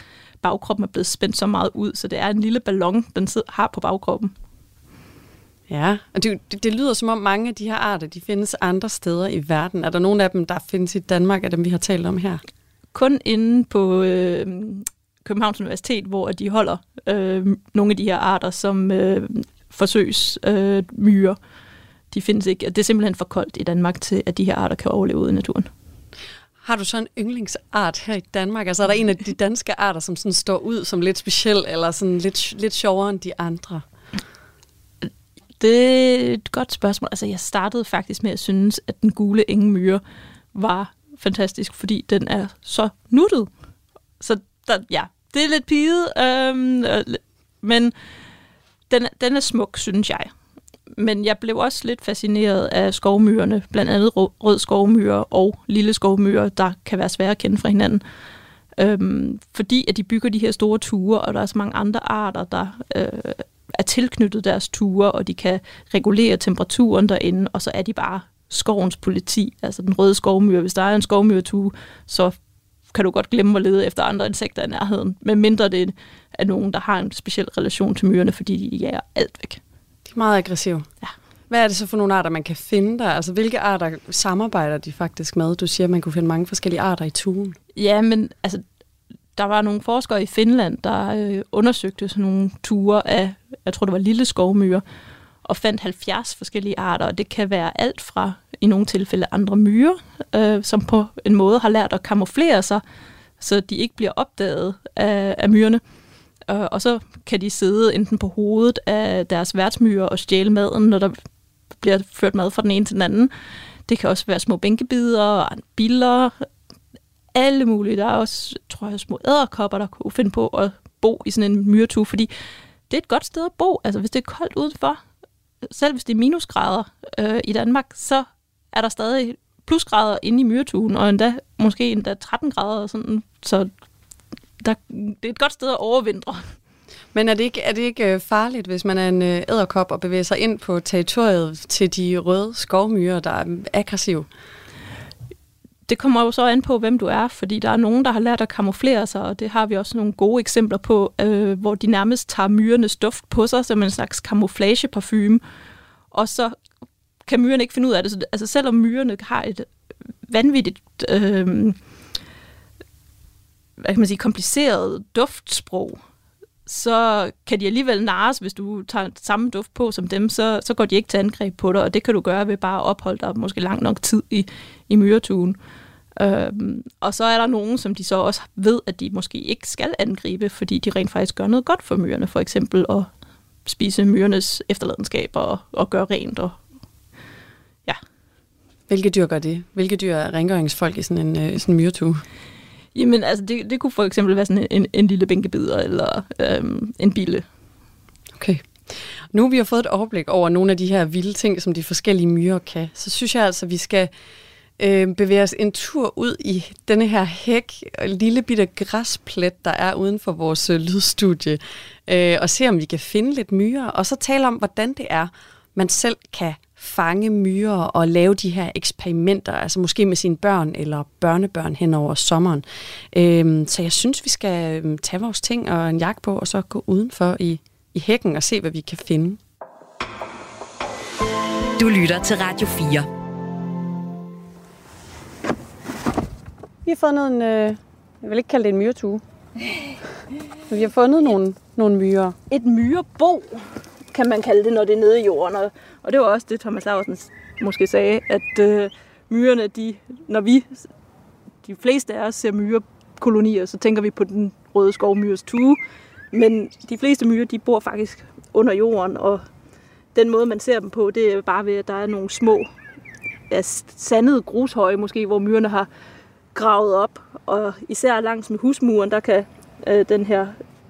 bagkroppen er blevet spændt så meget ud, så det er en lille ballon, den sidder, har på bagkroppen. Ja, og det, det, det lyder som om mange af de her arter, de findes andre steder i verden. Er der nogle af dem, der findes i Danmark, af dem vi har talt om her? Kun inde på øh, Københavns Universitet, hvor de holder øh, nogle af de her arter som øh, forsøgs øh, myrer. De findes ikke. Det er simpelthen for koldt i Danmark til, at de her arter kan overleve ude i naturen. Har du så en yndlingsart her i Danmark? Altså er der en af de danske arter, som sådan står ud som lidt speciel, eller sådan lidt, lidt sjovere end de andre? Det er et godt spørgsmål. Altså, jeg startede faktisk med at synes, at den gule engemyre var fantastisk, fordi den er så nuttet. Så der, ja, det er lidt piget, øhm, øh, men den, den er smuk, synes jeg. Men jeg blev også lidt fascineret af skovmyrerne, blandt andet rød, skovmyre og lille skovmyre, der kan være svære at kende fra hinanden. Øhm, fordi at de bygger de her store ture, og der er så mange andre arter, der øh, er tilknyttet deres ture, og de kan regulere temperaturen derinde, og så er de bare skovens politi, altså den røde skovmyre. Hvis der er en skovmyretue, så kan du godt glemme at lede efter andre insekter i nærheden, men mindre det er nogen, der har en speciel relation til myrerne, fordi de jager alt væk. Meget aggressive. Ja. Hvad er det så for nogle arter, man kan finde der? Altså, hvilke arter samarbejder de faktisk med? Du siger, at man kunne finde mange forskellige arter i tuen. Ja, men altså, der var nogle forskere i Finland, der øh, undersøgte sådan nogle ture af, jeg tror det var lille skovmyre, og fandt 70 forskellige arter, og det kan være alt fra i nogle tilfælde andre myrer, øh, som på en måde har lært at kamuflere sig, så de ikke bliver opdaget af, af myrerne. Og, og så kan de sidde enten på hovedet af deres værtsmyrer og stjæle maden, når der bliver ført mad fra den ene til den anden. Det kan også være små bænkebider og biller, alle mulige. Der er også, tror jeg, små æderkopper, der kunne finde på at bo i sådan en myretue, fordi det er et godt sted at bo. Altså, hvis det er koldt udenfor, selv hvis det er minusgrader øh, i Danmark, så er der stadig plusgrader inde i myretuen, og endda måske endda 13 grader og sådan. Så der, det er et godt sted at overvintre. Men er det ikke, er det ikke øh, farligt, hvis man er en øh, æderkop og bevæger sig ind på territoriet til de røde skovmyrer, der er aggressive? Det kommer jo så an på, hvem du er, fordi der er nogen, der har lært at kamuflere sig, og det har vi også nogle gode eksempler på, øh, hvor de nærmest tager myrenes duft på sig som en slags camouflageparfume, og så kan myrerne ikke finde ud af det. Så, altså selvom myrerne har et vanvittigt øh, hvad kan man sige, kompliceret duftsprog, så kan de alligevel nares, hvis du tager samme duft på som dem, så, så går de ikke til angreb på dig, og det kan du gøre ved bare at opholde dig måske lang nok tid i, i myretuen. Øhm, og så er der nogen, som de så også ved, at de måske ikke skal angribe, fordi de rent faktisk gør noget godt for myrerne, for eksempel at spise myrernes efterladenskaber og, og gøre rent. Og, ja. Hvilke dyr gør det? Hvilke dyr er rengøringsfolk i sådan en, øh, sådan en myretue? Jamen, altså, det, det kunne for eksempel være sådan en, en lille bænkebider eller øhm, en bille. Okay. Nu har vi jo fået et overblik over nogle af de her vilde ting, som de forskellige myrer kan. Så synes jeg altså, at vi skal øh, bevæge os en tur ud i denne her hæk, og lille bitte græsplet, der er uden for vores øh, lydstudie, øh, og se om vi kan finde lidt myrer, og så tale om, hvordan det er, man selv kan fange myrer og lave de her eksperimenter, altså måske med sine børn eller børnebørn hen over sommeren. Øh, så jeg synes, vi skal øh, tage vores ting og en jakke på, og så gå udenfor i, i hækken og se, hvad vi kan finde. Du lytter til Radio 4. Vi har fundet en, øh, jeg vil ikke kalde det en myretue. Vi har fundet nogle, nogle myrer. Et myrebo, kan man kalde det, når det er nede i jorden. Og, og det var også det, Thomas Larsen måske sagde, at øh, myrerne, de, når vi, de fleste af os ser myrekolonier, så tænker vi på den røde skovmyres tue. Men de fleste myrer, de bor faktisk under jorden, og den måde, man ser dem på, det er bare ved, at der er nogle små ja, sandede grushøje, måske, hvor myrerne har gravet op. Og især langs med husmuren, der kan øh, den her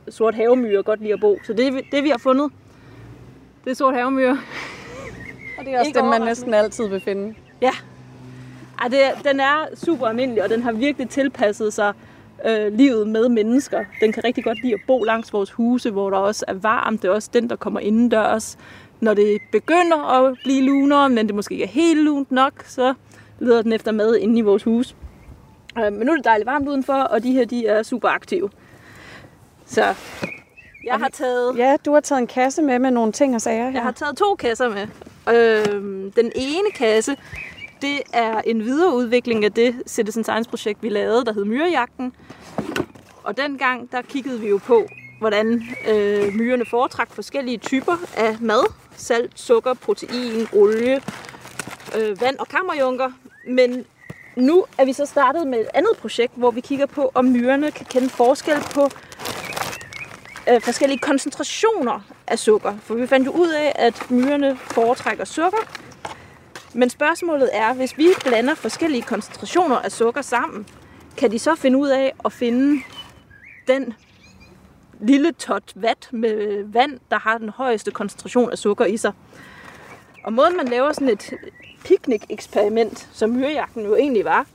sort havemyre godt lide at bo. Så det, det vi har fundet, det er sort havemyre. Og det er også Ikke dem, man næsten altid vil finde. Ja. Ej, det, den er super almindelig, og den har virkelig tilpasset sig øh, livet med mennesker. Den kan rigtig godt lide at bo langs vores huse, hvor der også er varmt. Det er også den, der kommer indendørs. Når det begynder at blive lunere, men det måske ikke er helt lunt nok, så leder den efter mad inde i vores hus. Øh, men nu er det dejligt varmt udenfor, og de her de er super aktive. Så jeg har taget... Ja, du har taget en kasse med med nogle ting og sager her. Jeg har taget to kasser med. Øhm, den ene kasse, det er en videreudvikling af det Citizen Science-projekt, vi lavede, der hed Myrejagten. Og dengang, der kiggede vi jo på, hvordan øh, myrerne foretrak forskellige typer af mad. Salt, sukker, protein, olie, øh, vand og kammerjunker. Men nu er vi så startet med et andet projekt, hvor vi kigger på, om myrerne kan kende forskel på øh, forskellige koncentrationer af sukker. For vi fandt jo ud af, at myrerne foretrækker sukker. Men spørgsmålet er, hvis vi blander forskellige koncentrationer af sukker sammen, kan de så finde ud af at finde den lille tot vat med vand, der har den højeste koncentration af sukker i sig. Og måden man laver sådan et picnic-eksperiment, som myrejagten jo egentlig var,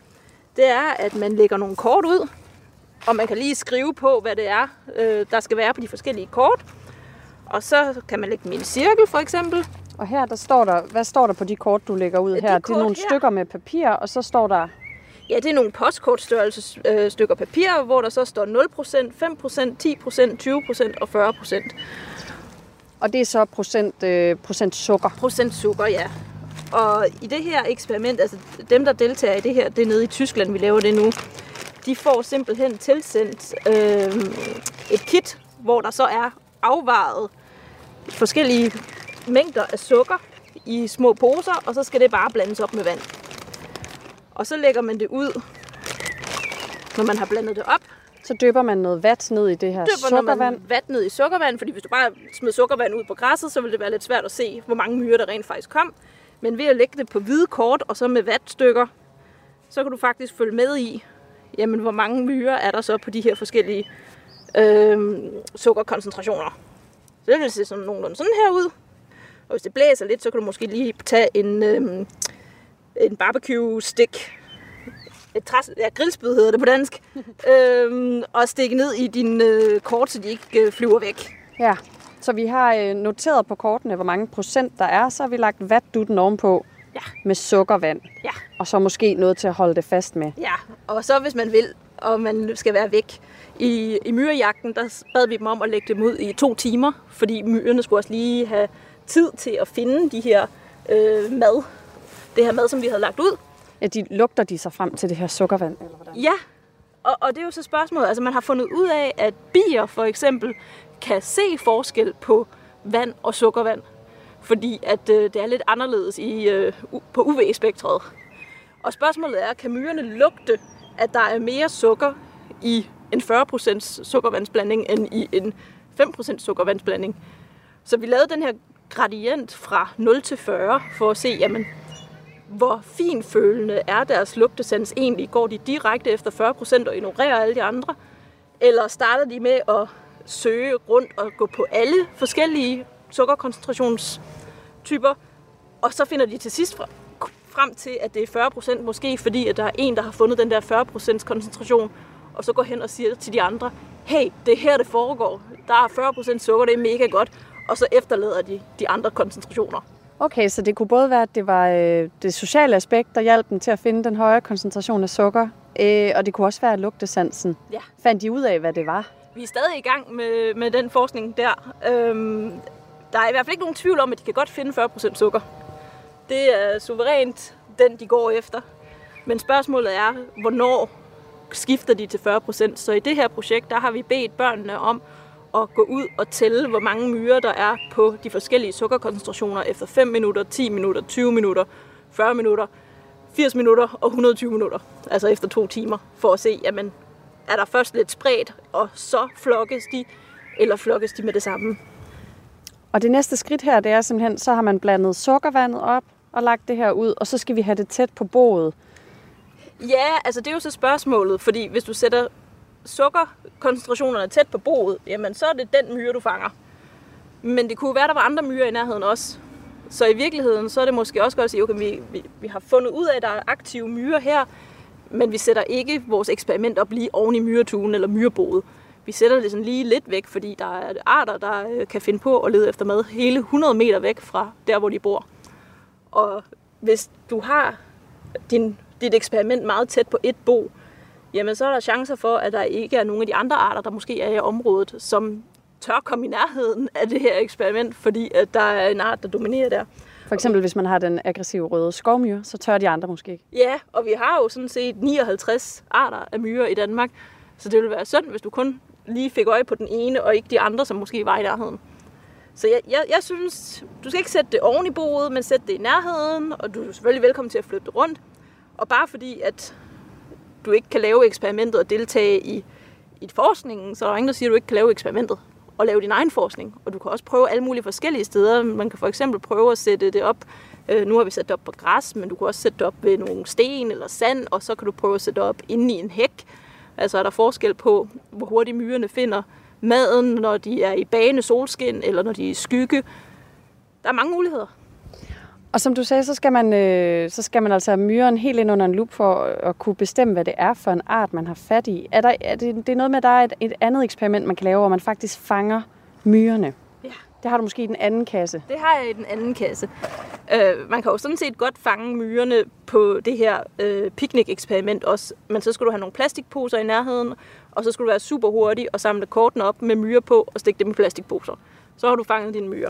det er, at man lægger nogle kort ud, og man kan lige skrive på, hvad det er, øh, der skal være på de forskellige kort. Og så kan man lægge dem i en cirkel, for eksempel. Og her, der står der, hvad står der på de kort, du lægger ud de her? Det er nogle her. stykker med papir, og så står der, Ja, det er nogle postkortstørrelses øh, stykker papir, hvor der så står 0%, 5%, 10%, 20% og 40%. og det er så procent, øh, procent sukker. Procent sukker, ja. Og i det her eksperiment, altså dem, der deltager i det her, det er nede i Tyskland, vi laver det nu, de får simpelthen tilsendt øh, et kit, hvor der så er afvejet forskellige mængder af sukker i små poser, og så skal det bare blandes op med vand. Og så lægger man det ud, når man har blandet det op, Så dypper man noget vand ned i det her dypper sukkervand. man vand ned i sukkervand, fordi hvis du bare smed sukkervand ud på græsset, så ville det være lidt svært at se, hvor mange myrer der rent faktisk kom. Men ved at lægge det på hvide kort og så med vatstykker, så kan du faktisk følge med i, jamen, hvor mange myrer er der så på de her forskellige øh, sukkerkoncentrationer. Så det vil se sådan nogenlunde sådan her ud. Og hvis det blæser lidt, så kan du måske lige tage en, øh, en barbecue stick, et træs, ja, grillspyd hedder det på dansk, [laughs] øhm, og stikke ned i din øh, kort, så de ikke øh, flyver væk. Ja, så vi har øh, noteret på kortene, hvor mange procent der er. Så har vi lagt vatdutten ovenpå Ja. med sukkervand. Ja. Og så måske noget til at holde det fast med. Ja, og så hvis man vil, og man skal være væk, i, i myrejagten, der bad vi dem om at lægge dem ud i to timer, fordi myrerne skulle også lige have tid til at finde de her øh, mad, det her mad, som vi havde lagt ud. Ja, de lugter de sig frem til det her sukkervand, eller hvordan? Ja, og, og det er jo så spørgsmålet. Altså man har fundet ud af, at bier for eksempel kan se forskel på vand og sukkervand. Fordi at øh, det er lidt anderledes i, øh, u- på UV-spektret. Og spørgsmålet er, kan myrerne lugte, at der er mere sukker i en 40% sukkervandsblanding end i en 5% sukkervandsblanding? Så vi lavede den her gradient fra 0 til 40, for at se, jamen, hvor finfølende er deres lugtesans egentlig? Går de direkte efter 40% og ignorerer alle de andre? Eller starter de med at søge rundt og gå på alle forskellige sukkerkoncentrationstyper, og så finder de til sidst frem til, at det er 40% måske, fordi at der er en, der har fundet den der 40% koncentration, og så går hen og siger til de andre, hey, det er her, det foregår. Der er 40% sukker, det er mega godt. Og så efterlader de de andre koncentrationer. Okay, så det kunne både være, at det var øh, det sociale aspekt, der hjalp dem til at finde den høje koncentration af sukker, øh, og det kunne også være lugtesansen. Ja. Fandt de ud af, hvad det var? Vi er stadig i gang med, med den forskning der. Øhm, der er i hvert fald ikke nogen tvivl om, at de kan godt finde 40% sukker. Det er suverænt den, de går efter. Men spørgsmålet er, hvornår skifter de til 40%. Så i det her projekt, der har vi bedt børnene om at gå ud og tælle, hvor mange myrer der er på de forskellige sukkerkoncentrationer efter 5 minutter, 10 minutter, 20 minutter, 40 minutter, 80 minutter og 120 minutter. Altså efter to timer, for at se, jamen, er der først lidt spredt, og så flokkes de, eller flokkes de med det samme. Og det næste skridt her, det er simpelthen, så har man blandet sukkervandet op og lagt det her ud, og så skal vi have det tæt på boet. Ja, altså det er jo så spørgsmålet, fordi hvis du sætter sukkerkoncentrationerne tæt på boet, jamen så er det den myre, du fanger. Men det kunne være, der var andre myrer i nærheden også. Så i virkeligheden, så er det måske også godt at sige, okay, vi, vi, vi har fundet ud af, at der er aktive myrer her, men vi sætter ikke vores eksperiment op lige oven i myretuen eller myreboet. Vi sætter det sådan lige lidt væk, fordi der er arter, der øh, kan finde på at lede efter mad hele 100 meter væk fra der, hvor de bor. Og hvis du har din, dit eksperiment meget tæt på et bo, jamen så er der chancer for, at der ikke er nogen af de andre arter, der måske er i området, som tør komme i nærheden af det her eksperiment, fordi at der er en art, der dominerer der. For eksempel hvis man har den aggressive røde skovmyre, så tør de andre måske ikke. Ja, og vi har jo sådan set 59 arter af myrer i Danmark, så det ville være synd, hvis du kun lige fik øje på den ene, og ikke de andre, som måske var i nærheden. Så jeg, jeg, jeg synes, du skal ikke sætte det oven i boet, men sætte det i nærheden, og du er selvfølgelig velkommen til at flytte det rundt. Og bare fordi, at du ikke kan lave eksperimentet og deltage i, i forskningen, så er der ingen, der siger, at du ikke kan lave eksperimentet og lave din egen forskning. Og du kan også prøve alle mulige forskellige steder. Man kan for eksempel prøve at sætte det op. Øh, nu har vi sat det op på græs, men du kan også sætte det op ved nogle sten eller sand, og så kan du prøve at sætte det op inde i en hæk. Altså er der forskel på, hvor hurtigt myrerne finder maden, når de er i bane solskin, eller når de er i skygge. Der er mange muligheder. Og som du sagde, så skal man, øh, så skal man altså have myren helt ind under en lup for at kunne bestemme, hvad det er for en art, man har fat i. Er, der, er det, det er noget med, at der er et, et andet eksperiment, man kan lave, hvor man faktisk fanger myrerne? Ja. Det har du måske i den anden kasse. Det har jeg i den anden kasse. Øh, man kan jo sådan set godt fange myrerne på det her øh, picnic-eksperiment også, men så skulle du have nogle plastikposer i nærheden, og så skulle du være super hurtig og samle kortene op med myrer på og stikke dem i plastikposer. Så har du fanget dine myrer.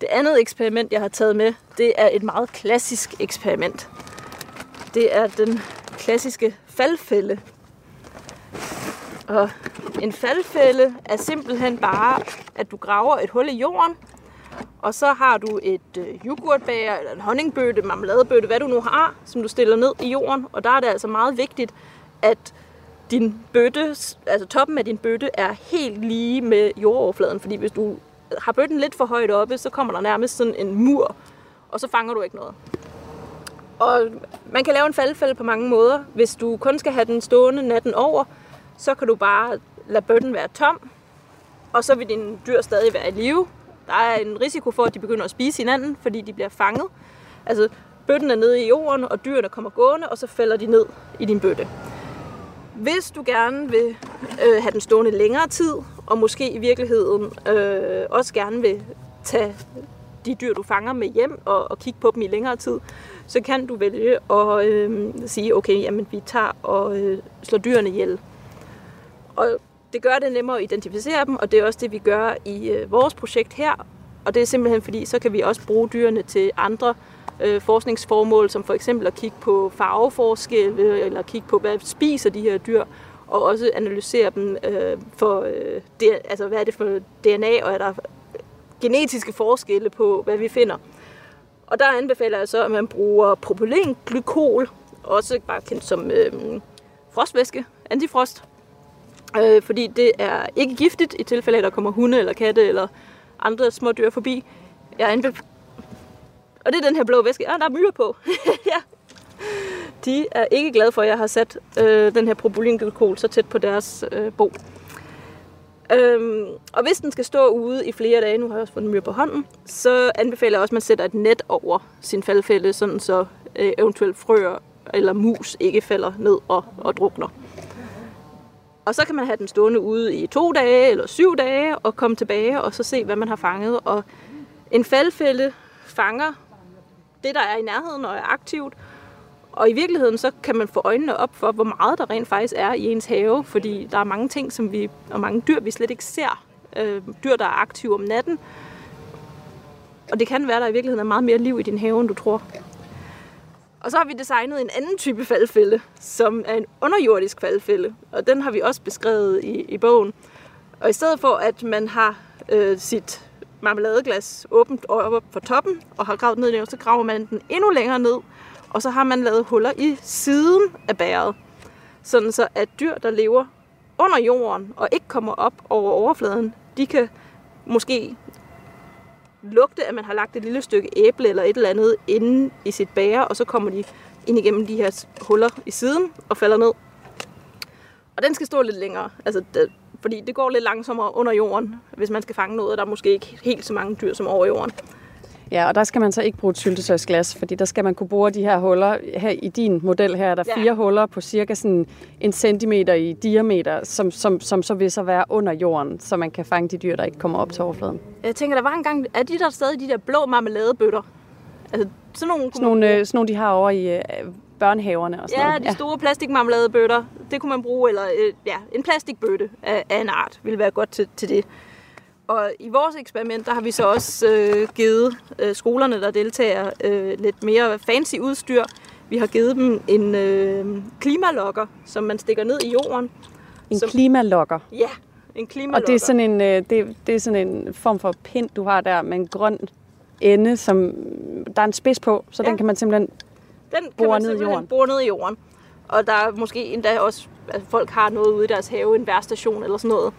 Det andet eksperiment, jeg har taget med, det er et meget klassisk eksperiment. Det er den klassiske faldfælde. Og en faldfælde er simpelthen bare, at du graver et hul i jorden, og så har du et øh, yoghurtbager, eller en honningbøtte, marmeladebøtte, hvad du nu har, som du stiller ned i jorden. Og der er det altså meget vigtigt, at din bøtte, altså toppen af din bøtte, er helt lige med jordoverfladen. Fordi hvis du har bøtten lidt for højt oppe, så kommer der nærmest sådan en mur, og så fanger du ikke noget. Og man kan lave en faldfælde på mange måder. Hvis du kun skal have den stående natten over, så kan du bare lade bøtten være tom, og så vil din dyr stadig være i live. Der er en risiko for, at de begynder at spise hinanden, fordi de bliver fanget. Altså, bøtten er nede i jorden, og dyrene kommer gående, og så falder de ned i din bøtte. Hvis du gerne vil øh, have den stående længere tid, og måske i virkeligheden øh, også gerne vil tage de dyr, du fanger med hjem og, og kigge på dem i længere tid, så kan du vælge at øh, sige, okay, jamen vi tager og øh, slår dyrene ihjel. Og det gør det nemmere at identificere dem, og det er også det, vi gør i øh, vores projekt her. Og det er simpelthen fordi, så kan vi også bruge dyrene til andre øh, forskningsformål, som for eksempel at kigge på farveforskelle, øh, eller kigge på, hvad spiser de her dyr, og også analysere dem øh, for, øh, det, altså hvad er det for DNA, og er der genetiske forskelle på, hvad vi finder. Og der anbefaler jeg så, at man bruger propylenglykol, også bare kendt som øh, frostvæske, antifrost, øh, fordi det er ikke giftigt i tilfælde, at der kommer hunde eller katte eller andre små dyr forbi. Jeg anbef- Og det er den her blå væske. Ah, der er myrer på. [laughs] ja. De er ikke glade for, at jeg har sat øh, den her propylenglykol så tæt på deres øh, bo. Øhm, og hvis den skal stå ude i flere dage, nu har jeg også fået en på hånden, så anbefaler jeg også, at man sætter et net over sin faldfælde, sådan så øh, eventuelt frøer eller mus ikke falder ned og, og drukner. Og så kan man have den stående ude i to dage eller syv dage og komme tilbage og så se, hvad man har fanget. Og en faldfælde fanger det, der er i nærheden og er aktivt. Og i virkeligheden så kan man få øjnene op for, hvor meget der rent faktisk er i ens have, fordi der er mange ting, som vi, og mange dyr, vi slet ikke ser. Øh, dyr, der er aktive om natten. Og det kan være, at der i virkeligheden er meget mere liv i din have, end du tror. Og så har vi designet en anden type faldfælde, som er en underjordisk faldfælde. Og den har vi også beskrevet i, i bogen. Og i stedet for, at man har øh, sit marmeladeglas åbent op for toppen og har gravet ned i det, så graver man den endnu længere ned, og så har man lavet huller i siden af bæret. Sådan så, at dyr, der lever under jorden og ikke kommer op over overfladen, de kan måske lugte, at man har lagt et lille stykke æble eller et eller andet inde i sit bære, og så kommer de ind igennem de her huller i siden og falder ned. Og den skal stå lidt længere, altså, det, fordi det går lidt langsommere under jorden, hvis man skal fange noget, og der er måske ikke helt så mange dyr som over jorden. Ja, og der skal man så ikke bruge et syltetøjsglas, fordi der skal man kunne bore de her huller. Her i din model her er der ja. fire huller på cirka sådan en centimeter i diameter, som, som, som så vil så være under jorden, så man kan fange de dyr, der ikke kommer op til overfladen. Jeg tænker, der var engang, er de der stadig de der blå marmeladebøtter? Altså, sådan nogle, sådan nogle, øh, sådan nogle de har over i øh, børnehaverne og sådan ja, noget. de store ja. plastikmarmeladebøtter, det kunne man bruge, eller øh, ja, en plastikbøtte af, af en art ville være godt til, til det. Og i vores eksperiment, der har vi så også øh, givet øh, skolerne, der deltager, øh, lidt mere fancy udstyr. Vi har givet dem en øh, klimalokker, som man stikker ned i jorden. En som, klimalokker? Ja, en klimalokker. Og det er, sådan en, øh, det, det er sådan en form for pind, du har der med en grøn ende, som der er en spids på, så ja. den kan man simpelthen den kan man ned i jorden. bore ned i jorden. Og der er måske endda også, at folk har noget ude i deres have, en værstation eller sådan noget.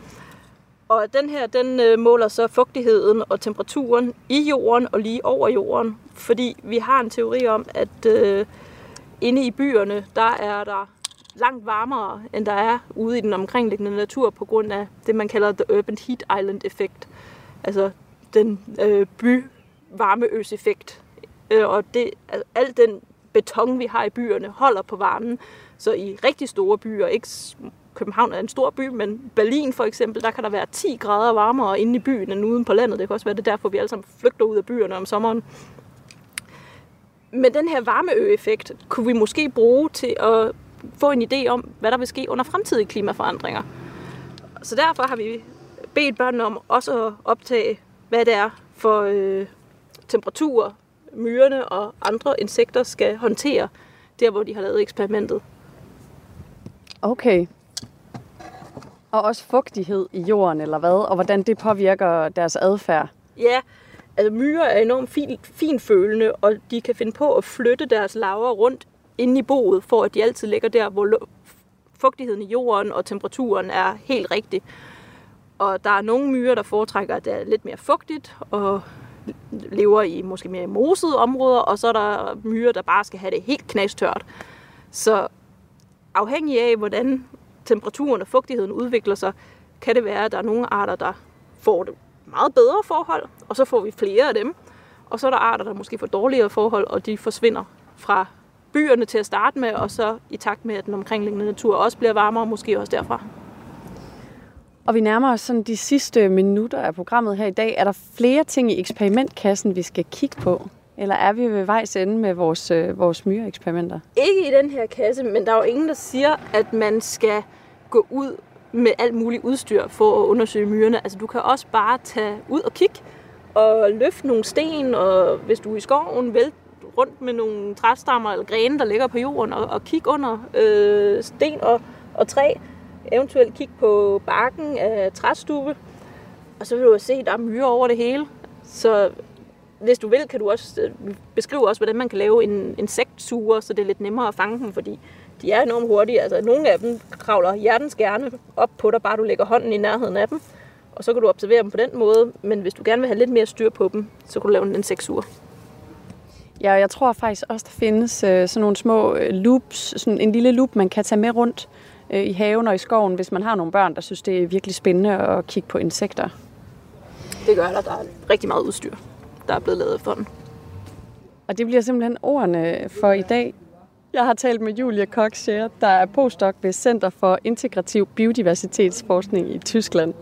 Og den her, den øh, måler så fugtigheden og temperaturen i jorden og lige over jorden. Fordi vi har en teori om, at øh, inde i byerne, der er der langt varmere, end der er ude i den omkringliggende natur, på grund af det, man kalder The Urban Heat Island effekt. Altså den øh, by varmeøs-effekt. Øh, og det, altså, al den beton, vi har i byerne, holder på varmen. Så i rigtig store byer, ikke København er en stor by, men Berlin for eksempel, der kan der være 10 grader varmere inde i byen end uden på landet. Det kan også være det derfor, vi alle sammen flygter ud af byerne om sommeren. Men den her varmeø-effekt kunne vi måske bruge til at få en idé om, hvad der vil ske under fremtidige klimaforandringer. Så derfor har vi bedt børnene om også at optage, hvad det er for øh, temperaturer, myrerne og andre insekter skal håndtere, der hvor de har lavet eksperimentet. Okay. Og også fugtighed i jorden, eller hvad? Og hvordan det påvirker deres adfærd? Ja, altså myrer er enormt fin, finfølende, og de kan finde på at flytte deres laver rundt inde i boet, for at de altid ligger der, hvor fugtigheden i jorden og temperaturen er helt rigtig. Og der er nogle myrer, der foretrækker, at det er lidt mere fugtigt, og lever i måske mere mosede områder, og så er der myrer, der bare skal have det helt knastørt. Så afhængig af, hvordan temperaturen og fugtigheden udvikler sig, kan det være, at der er nogle arter, der får det meget bedre forhold, og så får vi flere af dem. Og så er der arter, der måske får dårligere forhold, og de forsvinder fra byerne til at starte med, og så i takt med, at den omkringliggende natur også bliver varmere, måske også derfra. Og vi nærmer os sådan de sidste minutter af programmet her i dag. Er der flere ting i eksperimentkassen, vi skal kigge på? Eller er vi ved vejs ende med vores, øh, vores myre-eksperimenter? Ikke i den her kasse, men der er jo ingen, der siger, at man skal gå ud med alt muligt udstyr for at undersøge myrerne. Altså du kan også bare tage ud og kigge og løfte nogle sten, og hvis du er i skoven, vælte rundt med nogle træstammer eller grene, der ligger på jorden, og, og kigge under øh, sten og, og træ. Eventuelt kigge på bakken af træstube, og så vil du se, at der er myrer over det hele. Så hvis du vil, kan du også øh, beskrive også, hvordan man kan lave en insektsuger, så det er lidt nemmere at fange dem, fordi de er enormt hurtige. Altså, nogle af dem kravler hjertens gerne op på dig, bare du lægger hånden i nærheden af dem. og så kan du observere dem på den måde, men hvis du gerne vil have lidt mere styr på dem, så kan du lave en insektsur. Ja, jeg tror faktisk også, der findes øh, sådan nogle små øh, loops, sådan en lille loop, man kan tage med rundt øh, i haven og i skoven, hvis man har nogle børn, der synes, det er virkelig spændende at kigge på insekter. Det gør der. Der er rigtig meget udstyr, der er blevet lavet efterhånden. Og det bliver simpelthen ordene for i dag. Jeg har talt med Julia Kokscher, der er postdoc ved Center for Integrativ Biodiversitetsforskning i Tyskland.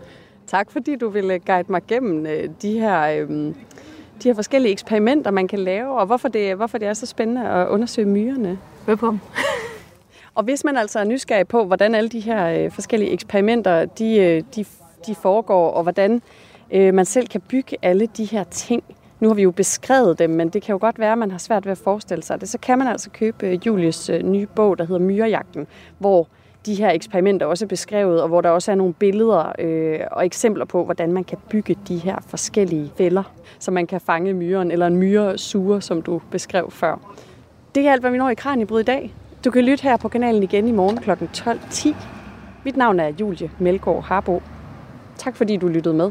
Tak fordi du ville guide mig gennem øh, de her, øh, de her forskellige eksperimenter, man kan lave, og hvorfor det, hvorfor det er så spændende at undersøge myrerne. Velkommen. Og hvis man altså er nysgerrig på, hvordan alle de her øh, forskellige eksperimenter de, øh, de, de foregår, og hvordan øh, man selv kan bygge alle de her ting, nu har vi jo beskrevet dem, men det kan jo godt være, at man har svært ved at forestille sig det. Så kan man altså købe Julies Julius øh, nye bog, der hedder Myrejagten, hvor de her eksperimenter også er beskrevet, og hvor der også er nogle billeder øh, og eksempler på, hvordan man kan bygge de her forskellige fælder, så man kan fange myren, eller en myresuger, som du beskrev før. Det er alt, hvad vi når i Kranjebryd i dag. Du kan lytte her på kanalen igen i morgen kl. 12.10. Mit navn er Julie Melgaard Harbo. Tak fordi du lyttede med.